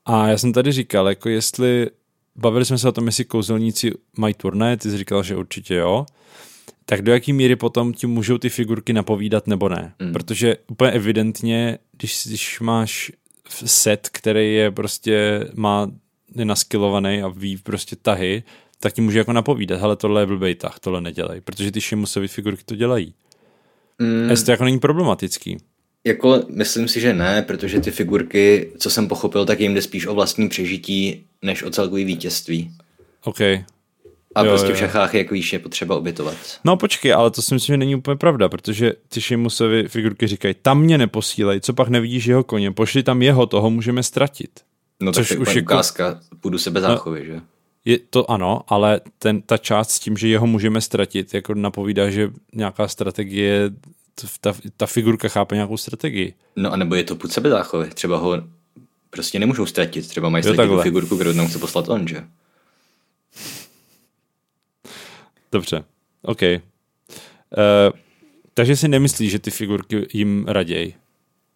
A já jsem tady říkal, jako jestli bavili jsme se o tom, jestli kouzelníci mají turné, ty jsi říkal, že určitě jo, tak do jaký míry potom ti můžou ty figurky napovídat nebo ne. Mm. Protože úplně evidentně, když, když máš set, který je prostě, má je naskilovaný a ví prostě tahy, tak ti může jako napovídat, hele, tohle je blbej tah, tohle nedělej, protože ty Shimusovy figurky to dělají. Mm. Jestli to jako není problematický. Jako myslím si, že ne, protože ty figurky, co jsem pochopil, tak jim jde spíš o vlastní přežití, než o celkový vítězství. OK. A jo, prostě jo. v šachách, jak víš, je potřeba obětovat. No počkej, ale to si myslím, že není úplně pravda, protože ty Šimusovy figurky říkají, tam mě neposílej, co pak nevidíš jeho koně, pošli tam jeho, toho můžeme ztratit. No Což tak už je ukázka, jako... půjdu sebe záchovy, no, že? Je to ano, ale ten, ta část s tím, že jeho můžeme ztratit, jako napovídá, že nějaká strategie ta, ta figurka chápe nějakou strategii. No a nebo je to půd sebe záchovy. Třeba ho prostě nemůžou ztratit. Třeba mají ztratit tu figurku, kterou tam chce poslat on, že? Dobře, OK. Uh, takže si nemyslíš, že ty figurky jim raději?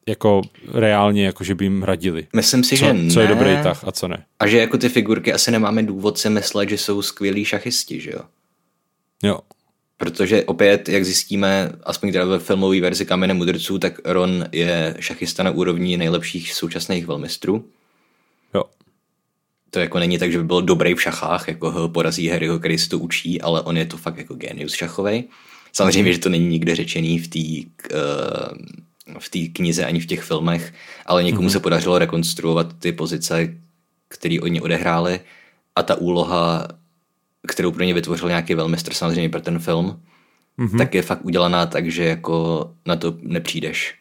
Jako reálně, jako že by jim radili. Myslím si, co, že ne. Co je dobrý tah a co ne. A že jako ty figurky asi nemáme důvod si myslet, že jsou skvělí šachisti, že jo? Jo. Protože opět, jak zjistíme, aspoň teda ve filmové verzi Kamene mudrců, tak Ron je šachista na úrovni nejlepších současných velmistrů. Jo. To jako není tak, že by byl dobrý v šachách, jako ho porazí Harryho, který se to učí, ale on je to fakt jako genius šachovej. Samozřejmě, mm. že to není nikde řečený v té uh, v té knize ani v těch filmech, ale někomu mm. se podařilo rekonstruovat ty pozice, které oni odehráli a ta úloha kterou pro ně vytvořil nějaký velmistr samozřejmě pro ten film, mm-hmm. tak je fakt udělaná tak, že jako na to nepřijdeš.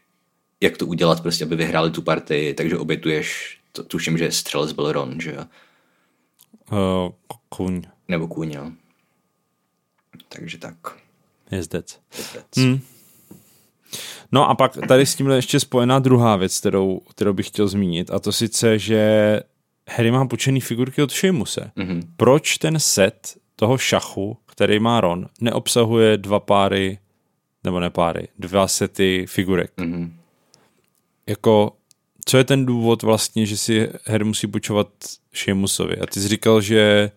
Jak to udělat prostě, aby vyhráli tu partii, takže obětuješ, to, tuším, že střelec byl Ron, že jo? Uh, kůň. Nebo kůň, jo. Takže tak. Jezdec. Jezdec. Mm. No a pak tady s tímhle ještě spojená druhá věc, kterou, kterou bych chtěl zmínit, a to sice, že Harry má počený figurky od Sheamuse. Mm-hmm. Proč ten set toho šachu, který má Ron, neobsahuje dva páry, nebo ne páry, dva sety figurek? Mm-hmm. Jako, co je ten důvod vlastně, že si Harry musí půjčovat Sheamusovi? A ty jsi říkal, že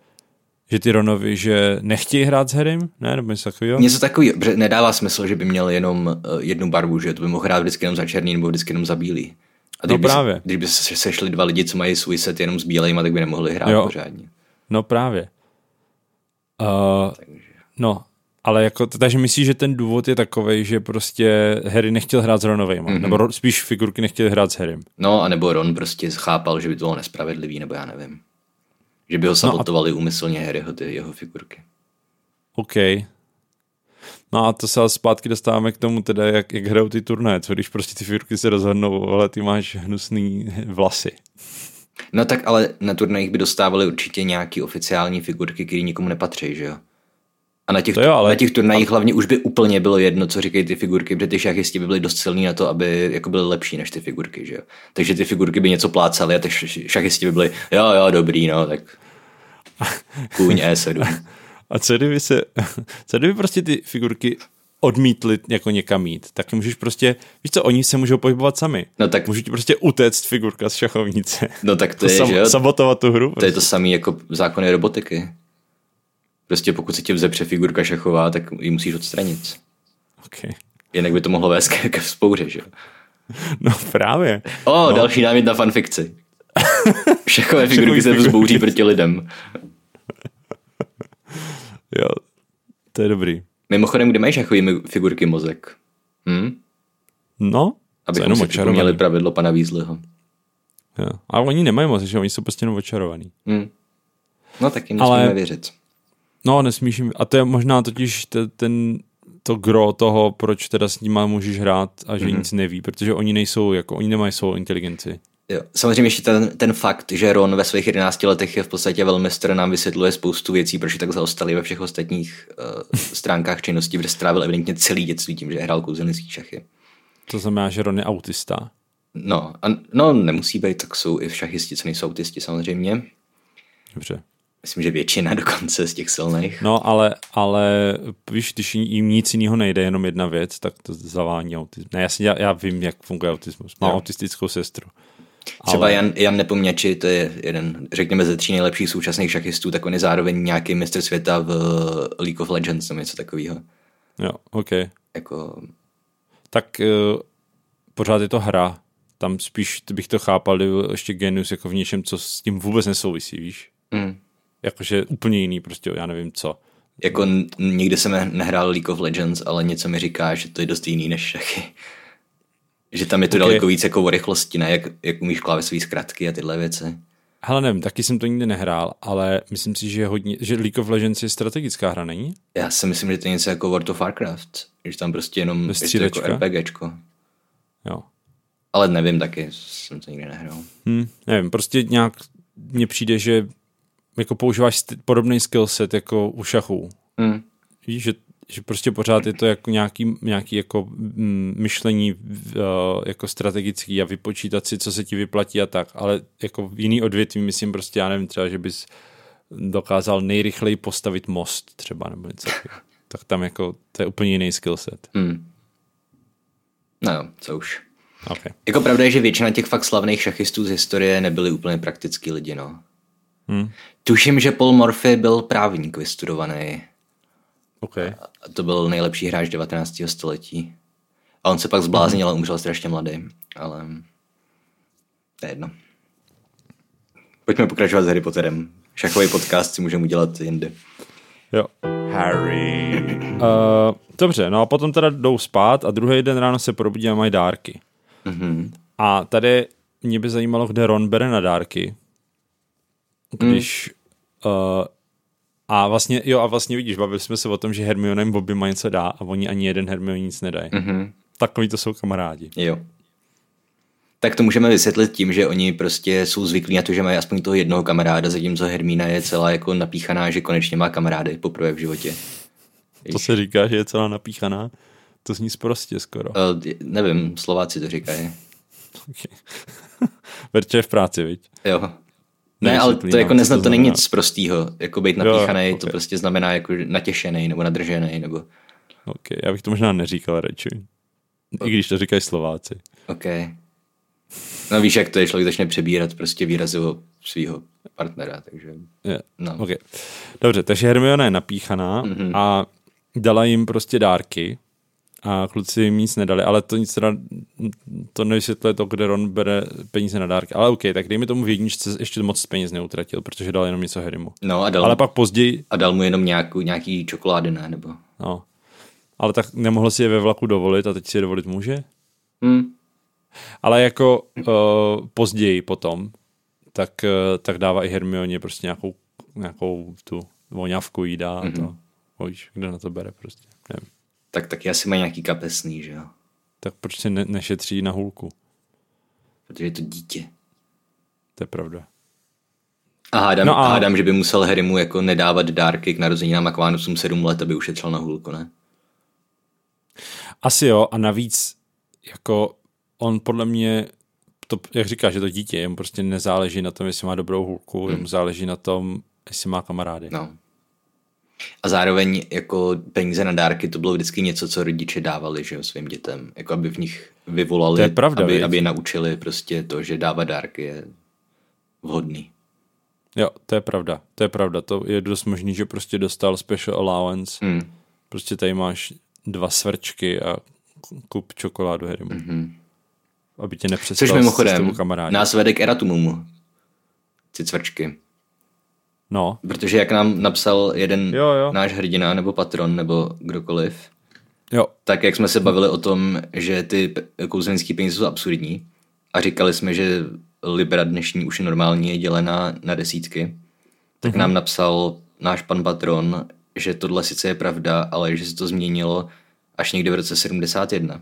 že ty Ronovi, že nechtějí hrát s Harrym? Ne, nebo něco takového? Něco takového, nedává smysl, že by měl jenom uh, jednu barvu, že to by mohl hrát vždycky jenom za černý nebo vždycky jenom za bílý. A no by právě. Se, když by se sešli dva lidi, co mají svůj set jenom s bílejma, tak by nemohli hrát jo. pořádně. No právě. Uh, no, ale jako, takže myslíš, že ten důvod je takový, že prostě Harry nechtěl hrát s Ronovým, mm-hmm. nebo spíš figurky nechtěl hrát s Harrym. No, a nebo Ron prostě chápal, že by to bylo nespravedlivý, nebo já nevím. Že by ho sabotovali no a... úmyslně Harryho ty jeho figurky. OK. No a to se zpátky dostáváme k tomu teda, jak, jak hrajou ty turné, co když prostě ty figurky se rozhodnou, ale ty máš hnusný vlasy. No tak ale na turnajích by dostávali určitě nějaký oficiální figurky, které nikomu nepatří, že jo? A na těch, jo, ale... na těch turnajích hlavně už by úplně bylo jedno, co říkají ty figurky, protože ty šachisti by byly dost silní na to, aby jako byly lepší než ty figurky, že jo? Takže ty figurky by něco plácaly a ty šachisti by byly, jo, jo, dobrý, no, tak kůň E7. A co kdyby se, co kdyby prostě ty figurky odmítli jako někam jít, tak můžeš prostě, víš co, oni se můžou pohybovat sami. No tak... Můžu ti prostě utéct figurka z šachovnice. No tak to je, sam, že jo? Sabotovat tu hru. To prostě. je to prostě. samé jako zákony robotiky. Prostě pokud se tě vzepře figurka šachová, tak ji musíš odstranit. Okay. Jinak by to mohlo vést ke vzpouře, že? No právě. O, no. další námět na fanfikci. Šachové figurky se vzbouří proti lidem. Jo, to je dobrý. Mimochodem, kde mají šachový figurky mozek? Hm? No, Abychom si měli pravidlo pana Weasleyho. Jo. Ale oni nemají moc, že oni jsou prostě jenom očarovaný. Hmm. No tak jim Ale... věřit. No, nesmíš jim, a to je možná totiž ten, ten to gro toho, proč teda s nima můžeš hrát a že mm-hmm. nic neví, protože oni nejsou, jako oni nemají svou inteligenci. Jo. Samozřejmě ještě ten, ten fakt, že Ron ve svých 11 letech je v podstatě velmistr, nám vysvětluje spoustu věcí, proč je tak zaostali ve všech ostatních uh, stránkách činnosti, kde strávil evidentně celý dětství tím, že hrál kouzelnický šachy. To znamená, že Ron je autista. No, a, no nemusí být, tak jsou i šachisti, co nejsou autisti samozřejmě. Dobře. Myslím, že většina dokonce z těch silných. No, ale, ale víš, když jim nic jiného nejde, jenom jedna věc, tak to zavání autismus. Ne, jasně, já, já vím, jak funguje autismus. Mám Jo. autistickou sestru. Třeba ale- Jan, Jan Nepoměči, to je jeden, řekněme, ze tří nejlepších současných šachistů, tak on je zároveň nějaký mistr světa v League of Legends nebo něco takového. Jo, OK. Jako, Tak uh, pořád je to hra. Tam spíš bych to chápal, ještě genius jako v něčem, co s tím vůbec nesouvisí, víš? mm, Jakože úplně jiný, prostě já nevím co. jako nikdy jsem ne- nehrál League of Legends, ale něco mi říká, že to je dost jiný než šachy. Že tam je to Ok. okay. daleko víc jako o rychlosti, ne? Jak, jak umíš klávesové zkratky a tyhle věci. Hele, nevím, taky jsem to nikdy nehrál, ale myslím si, že, je hodně, že League of Legends je strategická hra, není? Já si myslím, že to je něco jako World of Warcraft, že tam prostě jenom je to jako? RPGčko. Jo. Ale nevím taky, jsem to nikdy nehrál. Hm, nevím, prostě nějak mně přijde, že jako používáš podobný skillset jako u šachů. Mm. Víš, že, že prostě pořád je to jako nějaký, nějaký jako mm, myšlení uh, jako strategický a vypočítat si, co se ti vyplatí a tak, ale jako v jiný odvětví myslím prostě, já nevím, třeba, že bys dokázal nejrychleji postavit most třeba nebo něco. Tak tam jako, to je úplně jiný skillset. Mm. No jo, co už. Okay. Jako pravda je, že většina těch fakt slavných šachistů z historie nebyli úplně praktický lidi, no. Hmm. Tuším, že Paul Morphy byl právník vystudovaný. Okay. A to byl nejlepší hráč 19. století. A on se pak zbláznil a umřel strašně mladý. Ale to je jedno. Pojďme pokračovat s Harry Potterem. Šachový podcast si můžeme udělat jindy. Jo. Harry. Uh, dobře, no a potom teda jdou spát a druhý den ráno se probudí a mají dárky. Mhm. A tady mě by zajímalo, kde Ron bere na dárky. Když... Uh, a vlastně, jo, a vlastně vidíš, bavili jsme se o tom, že Hermione jim oběma něco dá a oni ani jeden Hermione nic nedají. Mhm. Takový to jsou kamarádi. Jo. Tak to můžeme vysvětlit tím, že oni prostě jsou zvyklí na to, že mají aspoň toho jednoho kamaráda, zatímco Hermína je celá jako napíchaná, že konečně má kamarády poprvé v životě. To se říká, že je celá napíchaná. To zní sprostě skoro. Uh, nevím, Slováci to říkají. Okay. Verče je v práci, viď? Jo. Ne, ale to jako co nezna, to to není nic prostýho. Jako být napíchaný, Jo, to ok. prostě znamená jako natěšený nebo nadržený nebo... OK, já bych to možná neříkal radši. I když to říkají Slováci. OK. No víš, jak to je, člověk začne přebírat prostě výrazy o svého partnera, takže... Je. No. Okay. Dobře, takže Hermiona je napíchaná Mhm. mm-hmm. a dala jim prostě dárky a kluci jim nic nedali, ale to nic teda, to nevysvětluje to, kde Ron bere peníze na dárky. Ale OK, tak dejme tomu v jedničce ještě moc peněz neutratil, protože dal jenom něco Harrymu. No a dal, Ale pak později, a dal mu jenom nějakou, nějaký čokolády, ne? Nebo... no, ale tak nemohl si je ve vlaku dovolit a teď si je dovolit může? Hm. Ale jako uh, později potom, tak, uh, tak dává i Hermioně prostě nějakou, nějakou tu voňavku jí dá a to. Víš, kde na to bere prostě. Nevím. Tak taky asi mají nějaký kapesný, že jo? Tak proč se ne, nešetří na hůlku? Protože je to dítě. To je pravda. A hádám, No a- hádám že by musel Harrymu jako nedávat dárky k narozeninám a k Vánocům sedm let, aby ušetřil na hůlku, ne? Asi jo, a navíc jako on podle mě, to, jak říká, že to dítě, jemu prostě nezáleží na tom, jestli má dobrou hůlku, hmm. jemu záleží na tom, jestli má kamarády. No. A zároveň jako peníze na dárky to bylo vždycky něco, co rodiče dávali že jo, svým dětem. Jako aby v nich vyvolali, To je pravda, aby, aby je naučili prostě to, že dávat dárky je vhodný. Jo, to je pravda, to je pravda, to je dost možný, že prostě dostal special allowance, Hmm. prostě tady máš dva svrčky a kup čokoládu Harrymu. Mm-hmm. Aby tě nepřestal Což mimochodem nás vede k Eratumumu. Ty cvrčky. No, Protože jak nám napsal jeden Jo, jo. náš hrdina nebo patron nebo kdokoliv, jo, tak jak jsme se bavili o tom, že ty kouzelnický peníze jsou absurdní a říkali jsme, že Libra dnešní už je normálně dělená na desítky, tak Mhm. nám napsal náš pan patron, že tohle sice je pravda, ale že se to změnilo až někdy v roce 71.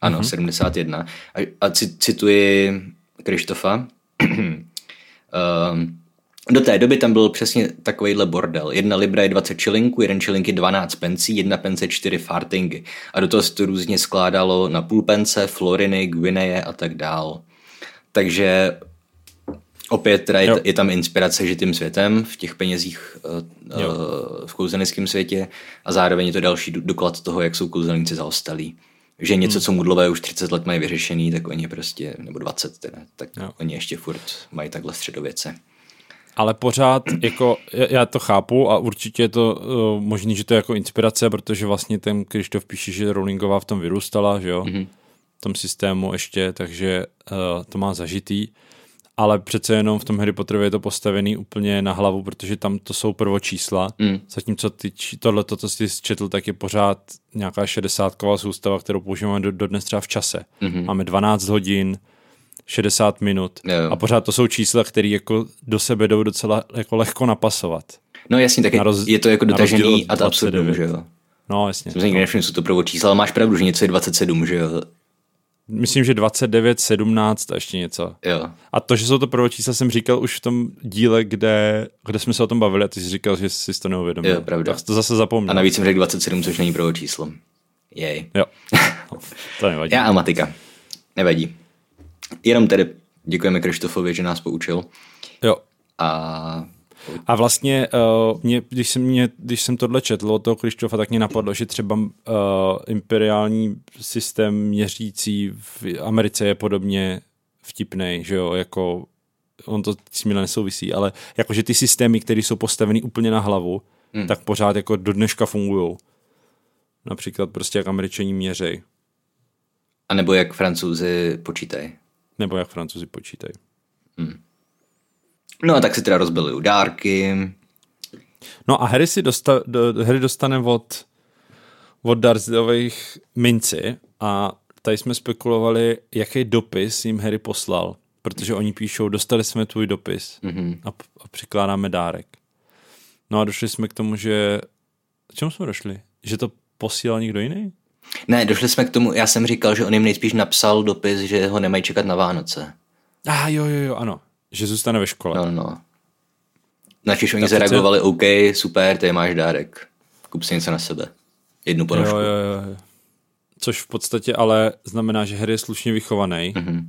Ano, Mhm. mm-hmm. 71. A, a ci- cituji Krištofa. um, Do té doby tam byl přesně takovýhle bordel. Jedna libra je 20 čilinků, jeden čilink je 12 pencí, jedna pence je 4 fartingy. A do toho se to různě skládalo na půl pence, floriny, guineje a tak dál. Takže opět teda je, je tam inspirace žitým světem v těch penězích uh, uh, v kouzelnickém světě a zároveň je to další doklad toho, jak jsou kouzelníci zaostalí. Že něco, hmm. co mudlové už 30 let mají vyřešený, tak oni prostě, nebo 20 teda, tak jo. oni ještě furt mají takhle středověce ale pořád, jako, já to chápu a určitě je to uh, možný, že to je jako inspirace, protože vlastně ten Krištof píše, že Rowlingová v tom vyrůstala, že jo, mm-hmm. v tom systému ještě, takže uh, to má zažitý, ale přece jenom v tom Harry Potterovi je to postavený úplně na hlavu, protože tam to jsou prvočísla, mm. zatímco ty, tohle, to, co jsi četl, tak je pořád nějaká šedesátková soustava, kterou používáme do, do dnes třeba v čase. Mm-hmm. Máme 12 hodin, 60 minut. Jo. A pořád to jsou čísla, které jako do sebe jdou docela jako lehko napasovat. No jasně, tak je, roz, je to jako dotažený ad absurdum, že jo? No jasně. Jsem si nikdy nevšiml, jsou to prvo čísla, ale máš pravdu, že něco je 27, že jo? Myslím, že 29, 17 a ještě něco. Jo. A to, že jsou to prvo čísla, jsem říkal už v tom díle, kde, kde jsme se o tom bavili a ty jsi říkal, že jsi to neuvědomil. Jo, pravda. Tak to zase zapomněl. A navíc jsem řekl 27, což není prvo číslo. Jej. Jo. to nevadí. Já a matika. Nevadí. Jenom tedy děkujeme Krištofovi, že nás poučil. Jo. A a vlastně, uh, mě, když, jsem mě, když jsem tohle četl od toho Krištofa, tak mě napadlo, že třeba uh, imperiální systém měřící v Americe je podobně vtipný, že jo, jako on to s tím nesouvisí, ale jakože ty systémy, které jsou postaveny úplně na hlavu, hmm. tak pořád jako do dneška fungují. Například prostě jak američani měřej. A nebo jak francouzi počítají. Nebo jak francouzi počítají. Hmm. No a tak si teda rozbili dárky. No a Harry, si dosta, do, Harry dostane od, od Dursleyových minci a tady jsme spekulovali, jaký dopis jim Harry poslal, protože oni píšou, dostali jsme tvůj dopis mm-hmm. a, a přikládáme dárek. No a došli jsme k tomu, že... Čemu jsme došli? Že to posílal někdo jiný? Ne, došli jsme k tomu, já jsem říkal, že on jim nejspíš napsal dopis, že ho nemají čekat na Vánoce. A ah, jo, jo, jo, ano. Že zůstane ve škole. No, no. Načež oni zareagovali, OK, super, ty máš dárek. Kup si něco na sebe. Jednu ponožku. Jo, jo, jo. Což v podstatě ale znamená, že Harry je slušně vychovaný mm-hmm.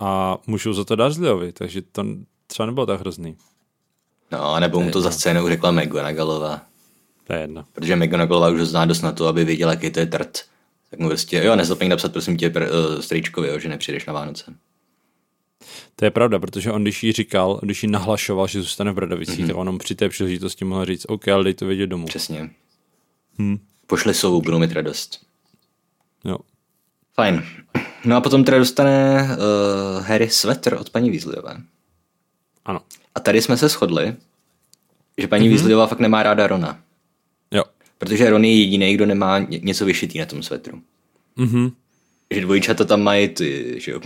a můžou za to Dursleyovi, takže to třeba nebylo tak hrozný. No, nebo mu to za scénou řekla McGonagallová. To je jedno. Protože McGonagallová už ho zná dost na to, aby věděla, jaký to je trt. Tak mu prostě, jo, nezapomeň napsat prosím tě pr, uh, jo, že nepřijdeš na Vánoce. To je pravda, protože on, když jí říkal, když jí nahlašoval, že zůstane v Bradavicích, mm-hmm. tak on při té příležitosti mohl říct, OK, ale dej to vědět domů. Přesně. Hmm. Pošli sovu, budou mít radost. Jo. Fajn. No a potom teda dostane uh, Harry svetr od paní Weasleyové. Ano. A tady jsme se shodli, že paní mm-hmm. Weasleyová fakt nemá ráda Rona. Protože Ron je jediný, kdo nemá něco vyšitý na tom svetru. Mhm že dvojčata tam mají ty, že jo,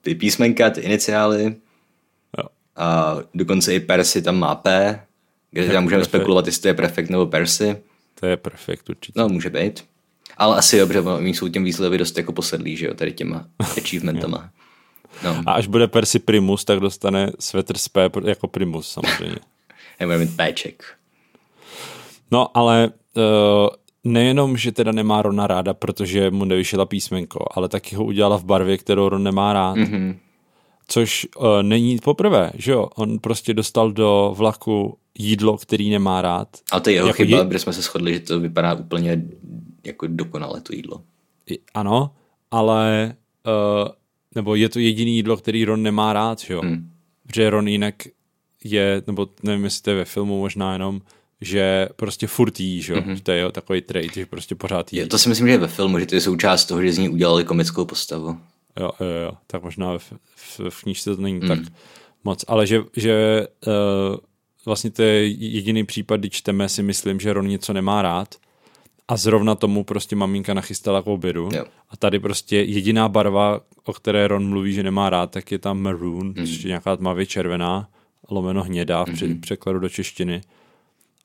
ty písmenka, ty iniciály. Jo. A dokonce i Percy tam má P, kde tam můžeme perfect. spekulovat, jestli to je Perfect nebo Percy. To je Perfect určitě. No, může být. Ale asi dobře, oni jsou těm výsledky dost jako posedlí, že jo, tady těma achievementama. No. A až bude Percy Primus, tak dostane svetr z P jako Primus samozřejmě. Nebude mít Péček. No, ale uh, nejenom, že teda nemá Rona ráda, protože mu nevyšla písmenko, ale taky ho udělala v barvě, kterou Ron nemá rád. Mm-hmm. Což uh, není poprvé, že jo? On prostě dostal do vlaku jídlo, který nemá rád. A to je jeho jako chyba, protože jsme se shodli, že to vypadá úplně jako dokonale to jídlo. Ano, ale uh, nebo je to jediný jídlo, který Ron nemá rád, že jo? Mm. Protože Ron jinak je, nebo nevím, jestli to je ve filmu možná jenom, že prostě furt jí, že? Mm-hmm. to je takový trade, že prostě pořád jí. Je, to si myslím, že je ve filmu, že to je součást toho, že z ní udělali komickou postavu. Jo, jo, jo, tak možná v, v, v knížce to není mm. tak moc, ale že, že uh, vlastně to je jediný případ, kdy čteme, si myslím, že Ron něco nemá rád a zrovna tomu prostě maminka nachystala k obědu jo. a tady prostě jediná barva, o které Ron mluví, že nemá rád, tak je tam maroon, mm. což je nějaká tmavě červená, lomeno hnědá v mm-hmm. překladu do češtiny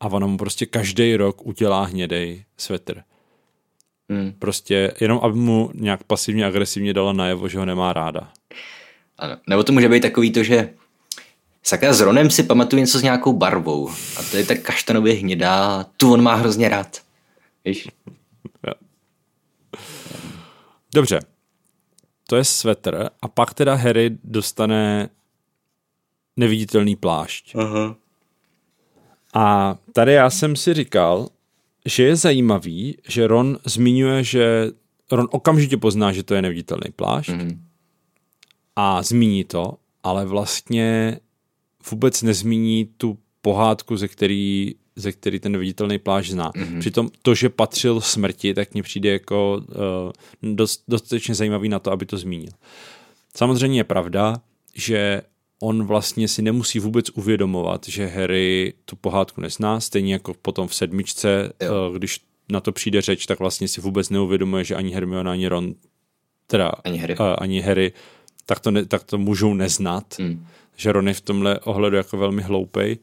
a ona mu prostě každý rok udělá hnědej svetr. Hmm. Prostě jenom, aby mu nějak pasivně agresivně dala najevo, že ho nemá ráda. Ano. Nebo to může být takový to, že Sakra, s Ronem si pamatuju něco s nějakou barvou. A to je tak kaštanově hnědá, tu on má hrozně rád. Víš? Dobře. To je svetr a pak teda Harry dostane neviditelný plášť. Aha. A tady já jsem si říkal, že je zajímavý, že Ron zmiňuje, že Ron okamžitě pozná, že to je neviditelný plášť Mhm. a zmíní to, ale vlastně vůbec nezmíní tu pohádku, ze který, ze který ten neviditelný plášť zná. Mm-hmm. Přitom to, že patřil smrti, tak mně přijde jako uh, dost, dostatečně zajímavý na to, aby to zmínil. Samozřejmě je pravda, že on vlastně si nemusí vůbec uvědomovat, že Harry tu pohádku nezná, stejně jako potom v sedmičce, Jo. uh, když na to přijde řeč, tak vlastně si vůbec neuvědomuje, že ani Hermiona, ani Ron, teda Ani Harry. Uh, ani Harry tak to, ne, tak to můžou neznat, Mm. že Ron je v tomhle ohledu jako velmi hloupej,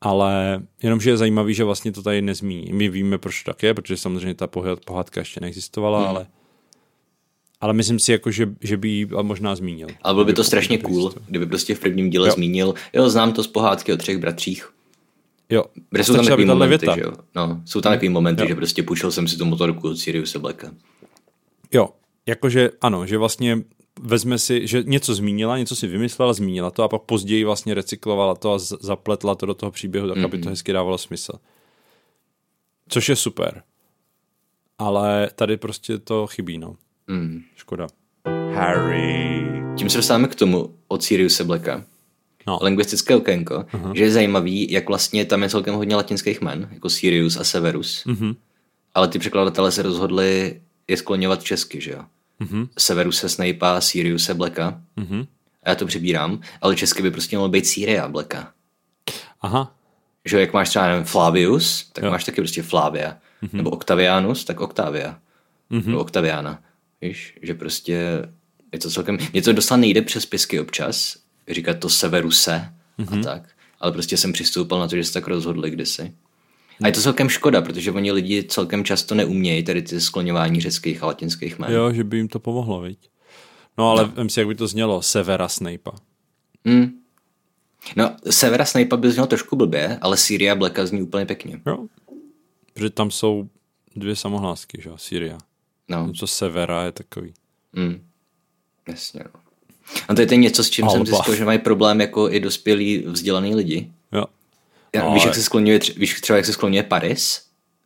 ale jenomže je zajímavý, že vlastně to tady nezmíní. My víme, proč to tak je, protože samozřejmě ta pohád- pohádka ještě neexistovala, Hmm. ale ale myslím si, jako, že, že by ji možná zmínil. Ale bylo by to strašně cool, kdyby prostě v prvním díle Jo. zmínil, jo, znám to z pohádky o třech bratřích. Jo, Protože jsou tam takový momenty, věta. že jo? No, jsou tam takový momenty, Jo. že prostě půjčil jsem si tu motorku od Siriuse Blacka. Jo, jakože ano, že vlastně vezme si, že něco zmínila, něco si vymyslela, zmínila to a pak později vlastně recyklovala to a zapletla to do toho příběhu, tak aby to hezky dávalo smysl. Což je super. Ale tady prostě to chybí, no. Mm. Škoda. Harry. Tím se dostáváme k tomu od Siriuse Blacka. No. Lingvistické okénko, uh-huh. že je zajímavý, jak vlastně tam je celkem hodně latinských jmen, jako Sirius a Severus. Uh-huh. Ale ty překladatelé se rozhodli je skloňovat česky, že jo? Uh-huh. Severuse Snape'a, Siriuse Blacka. Uh-huh. A já to přebírám, ale česky by prostě mělo být Syria Blacka. Aha, Že jak máš třeba nevím, Flavius, tak jo. máš taky prostě Flavia. Uh-huh. Nebo Octavianus, tak Octavia. Uh-huh. Nebo Octaviana. Víš, že prostě je to celkem, mě to dostal nejde přes pisky občas, říkat to Severuse uh-huh. a tak, ale prostě jsem přistoupil na to, že se tak rozhodli kdysi. A je to celkem škoda, protože oni lidi celkem často neumějí tady ty skloňování řeckých a latinských jmen. jo, že by jim to pomohlo, viď? No ale no. vem si, jak by to znělo, Severa Snape'a. Hmm. No, Severa Snape'a by znělo trošku blbě, ale Syria Blacka zní úplně pěkně. Jo. Protože tam jsou dvě samohlásky, že jo, Syria. No. Co Severa je takový. Mm. Jasně, no. A to je to něco, s čím jsem Alba. zjistil, že mají problém jako i dospělí vzdělaný lidi. Jo. Já, No, víš, jak se skloňuje, víš třeba, jak se skloňuje Paris?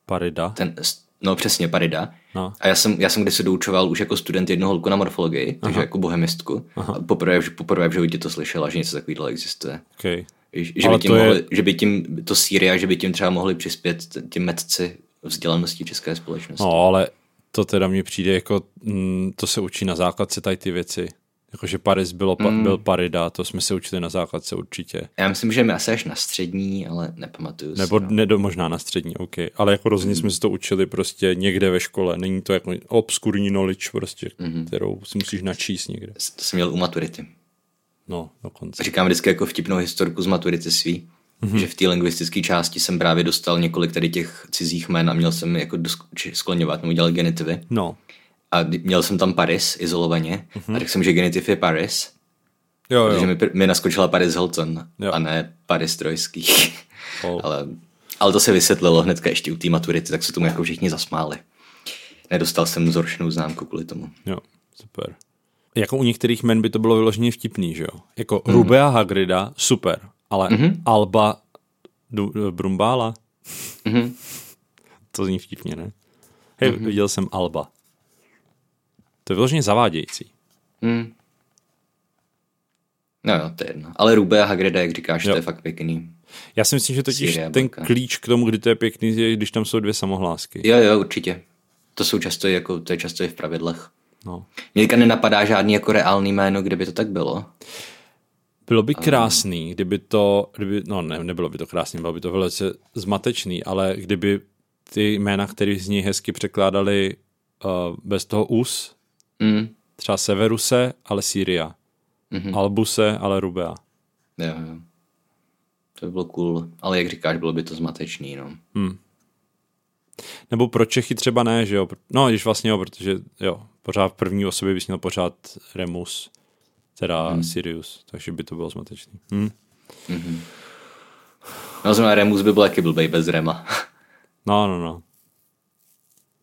Parida. Ten, no přesně, Parida. No. A já jsem, já jsem kdysi doučoval už jako student jednu holku na morfologii, takže jako bohemistku. A poprvé, poprvé v životě to slyšela, že něco takového existuje. Okay. Že, Ale by tím to je- mohli, že by tím, to Sýria, že by tím třeba mohli přispět tím medci vzdělanosti české společnosti. No, ale to teda mně přijde jako, mm, to se učí na základce tady ty věci. Jakože Paris bylo, Mm. byl Parida, to jsme se učili na základce určitě. Já myslím, že mi asi až na střední, ale nepamatuju Nebo si. no. ne, možná na střední, OK. Ale jako rozhodně jsme se to učili prostě někde ve škole. Není to jako obskurní knowledge prostě, Mhm. kterou si musíš načíst někde. To jsem měl u maturity. No, dokonce. Říkám vždycky jako vtipnou historku z maturity svý. Mm-hmm. že v té lingvistické části jsem právě dostal několik tady těch cizích jmen a měl jsem jako dosk- skloňovat, nebo dělat genitivy. No, A měl jsem tam Paris izolovaně mm-hmm. a řekl jsem, že genitiv je Paris, jo, protože jo. mi, pr- mi naskočila Paris Hilton Jo. a ne Paris Trojský. Oh. ale, ale to se vysvětlilo hnedka ještě u té maturity, tak se tomu jako všichni zasmáli. Nedostal jsem zhoršenou známku kvůli tomu. Jo, super. Jako u některých men by to bylo vyloženě vtipný, že jo? Jako mm-hmm. Rubea Hagrida, super, ale mm-hmm. Alba du, Brumbála, Mhm. to zní vtipně, ne? Hej, mm-hmm. viděl jsem Alba. To je vyloženě zavádějící. Hmm. No jo, to je jedno. Ale Rube a Hagrida, jak říkáš, Jo. to je fakt pěkný. Já si myslím, že totiž Syria, ten Blacka. klíč k tomu, kdy to je pěkný, je, když tam jsou dvě samohlásky. Jo, jo, určitě. To jsou často jako, to je často i v pravidlech. No. Mě nenapadá žádný jako reálný jméno, kde by to tak bylo. Bylo by krásný, kdyby to, kdyby, no ne, nebylo by to krásný, bylo by to velice zmatečný, ale kdyby ty jména, které z něj hezky překládali uh, bez toho us, Mm. třeba Severuse, ale Syria. Mm-hmm. Albuse, ale Rubea. Jo, jo. To by bylo cool. Ale jak říkáš, bylo by to zmatečný, no. Nebo pro Čechy třeba ne, že jo? No, když vlastně jo, protože jo, pořád v první osobě bys měl pořád Remus, teda hmm. Sirius, takže by to bylo zmatečný. Hm. No znamená, Remus by byl taky blbej bez Rema. No, no, no.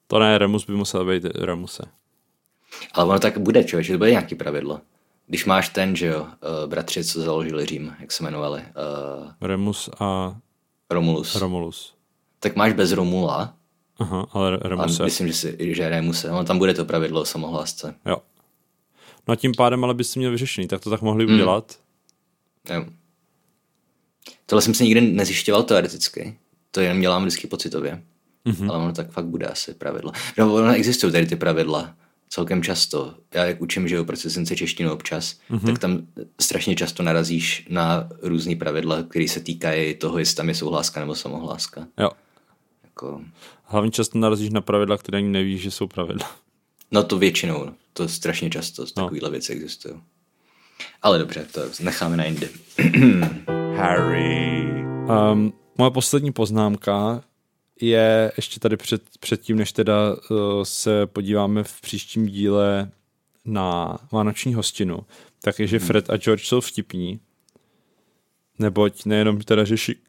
To ne, Remus by musel být Remuse. Ale ono tak bude, člověče, to bude nějaký pravidlo. Když máš ten, že jo, uh, bratři, co založili Řím, jak se jmenovali, uh, Remus a Romulus, Romulus. tak máš bez Romula, Aha, ale a Remuse. myslím, že, si, že Remuse, no, tam bude to pravidlo o samohlásce. Jo. No a tím pádem ale bys měl vyřešený, tak to tak mohli udělat. Jo. Tohle jsem si nikdy nezjišťoval teoreticky, to jenom dělám vždycky pocitově, mm-hmm. ale ono tak fakt bude asi pravidlo. No, ono existují tady ty pravidla celkem často. Já jak učím, že jo, procesence češtinu občas, mm-hmm. tak tam strašně často narazíš na různý pravidla, které se týkají toho, jestli tam je souhláska nebo samohláska. Jo. Jako, Hlavně často narazíš na pravidla, které ani nevíš, že jsou pravidla. no to většinou, to strašně často, takovýhle věci existují. Ale dobře, to necháme na jindy. Harry. Um, moje poslední poznámka je ještě tady před, předtím, než teda uh, se podíváme v příštím díle na vánoční hostinu, tak je, že Fred a George jsou vtipní, neboť nejenom teda, že šik,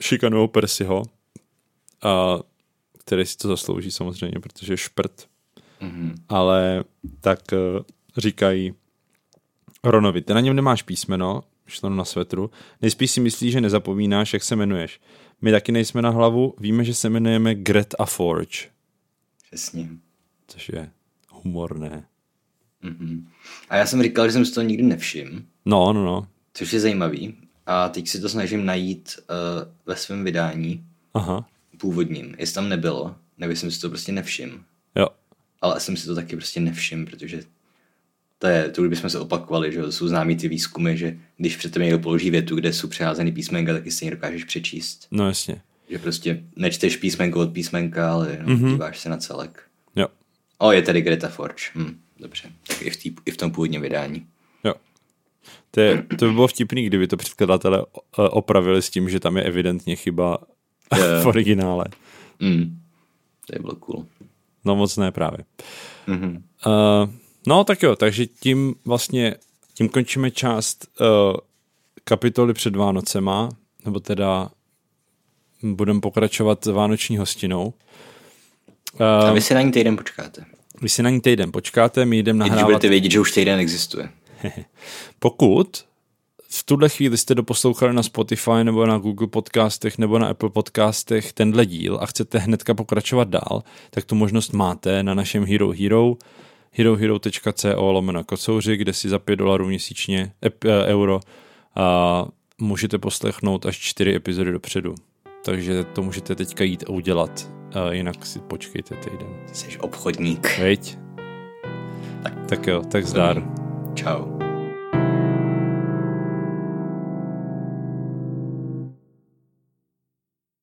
šikanují Percyho, a, který si to zaslouží samozřejmě, protože šprt, Mhm. ale tak uh, říkají Ronovi, ty na něm nemáš písmeno, šlo na svetru, nejspíš si myslíš, že nezapomínáš, jak se jmenuješ. My taky nejsme na hlavu, víme, že se jmenujeme Gret a Forge, Přesně. což je humorné. Mhm. A já jsem říkal, že jsem si to nikdy nevšiml, No, no, no. což je zajímavý. A teď si to snažím najít uh, ve svém vydání Aha, původním. Jestli tam nebylo, nebo jsem si to prostě nevšiml. Ale jsem si to taky prostě nevšiml, protože to je, to už bychom se opakovali, že jsou známý ty výzkumy, že když před tebou někdo položí větu, kde jsou přeházený písmenka, taky stejně dokážeš přečíst. No jasně. Že prostě nečteš písmenko od písmenka, ale jenom mm-hmm. díváš se na celek. Jo, O, je tady Greta Forge. Hm, dobře, tak i v, tý, i v tom původním vydání. jo. To, je, to by bylo vtipný, kdyby to předkladatelé o- opravili s tím, že tam je evidentně chyba Jo, v originále. Hm, to je bylo cool. No moc ne právě. Mhm. Uh, no tak jo, takže tím vlastně, tím končíme část uh, kapitoly před Vánocema, nebo teda budeme pokračovat vánoční hostinou. A Uh, vy si na ní týden počkáte. vy si na ní týden počkáte, my jdeme Když nahrávat. budete vědět, že už týden existuje. Pokud v tuhle chvíli jste doposlouchali na Spotify nebo na Google podcastech nebo na Apple podcastech tenhle díl a chcete hnedka pokračovat dál, tak tu možnost máte na našem Hero Hero herohero.co lomeno kocouři, kde si za 5 dolarů měsíčně ep, eh, euro a můžete poslechnout až 4 epizody dopředu. Takže to můžete teďka jít a udělat, a jinak si počkejte týden. Jsi obchodník. Veď? Tak, tak jo, tak zdar. Čau.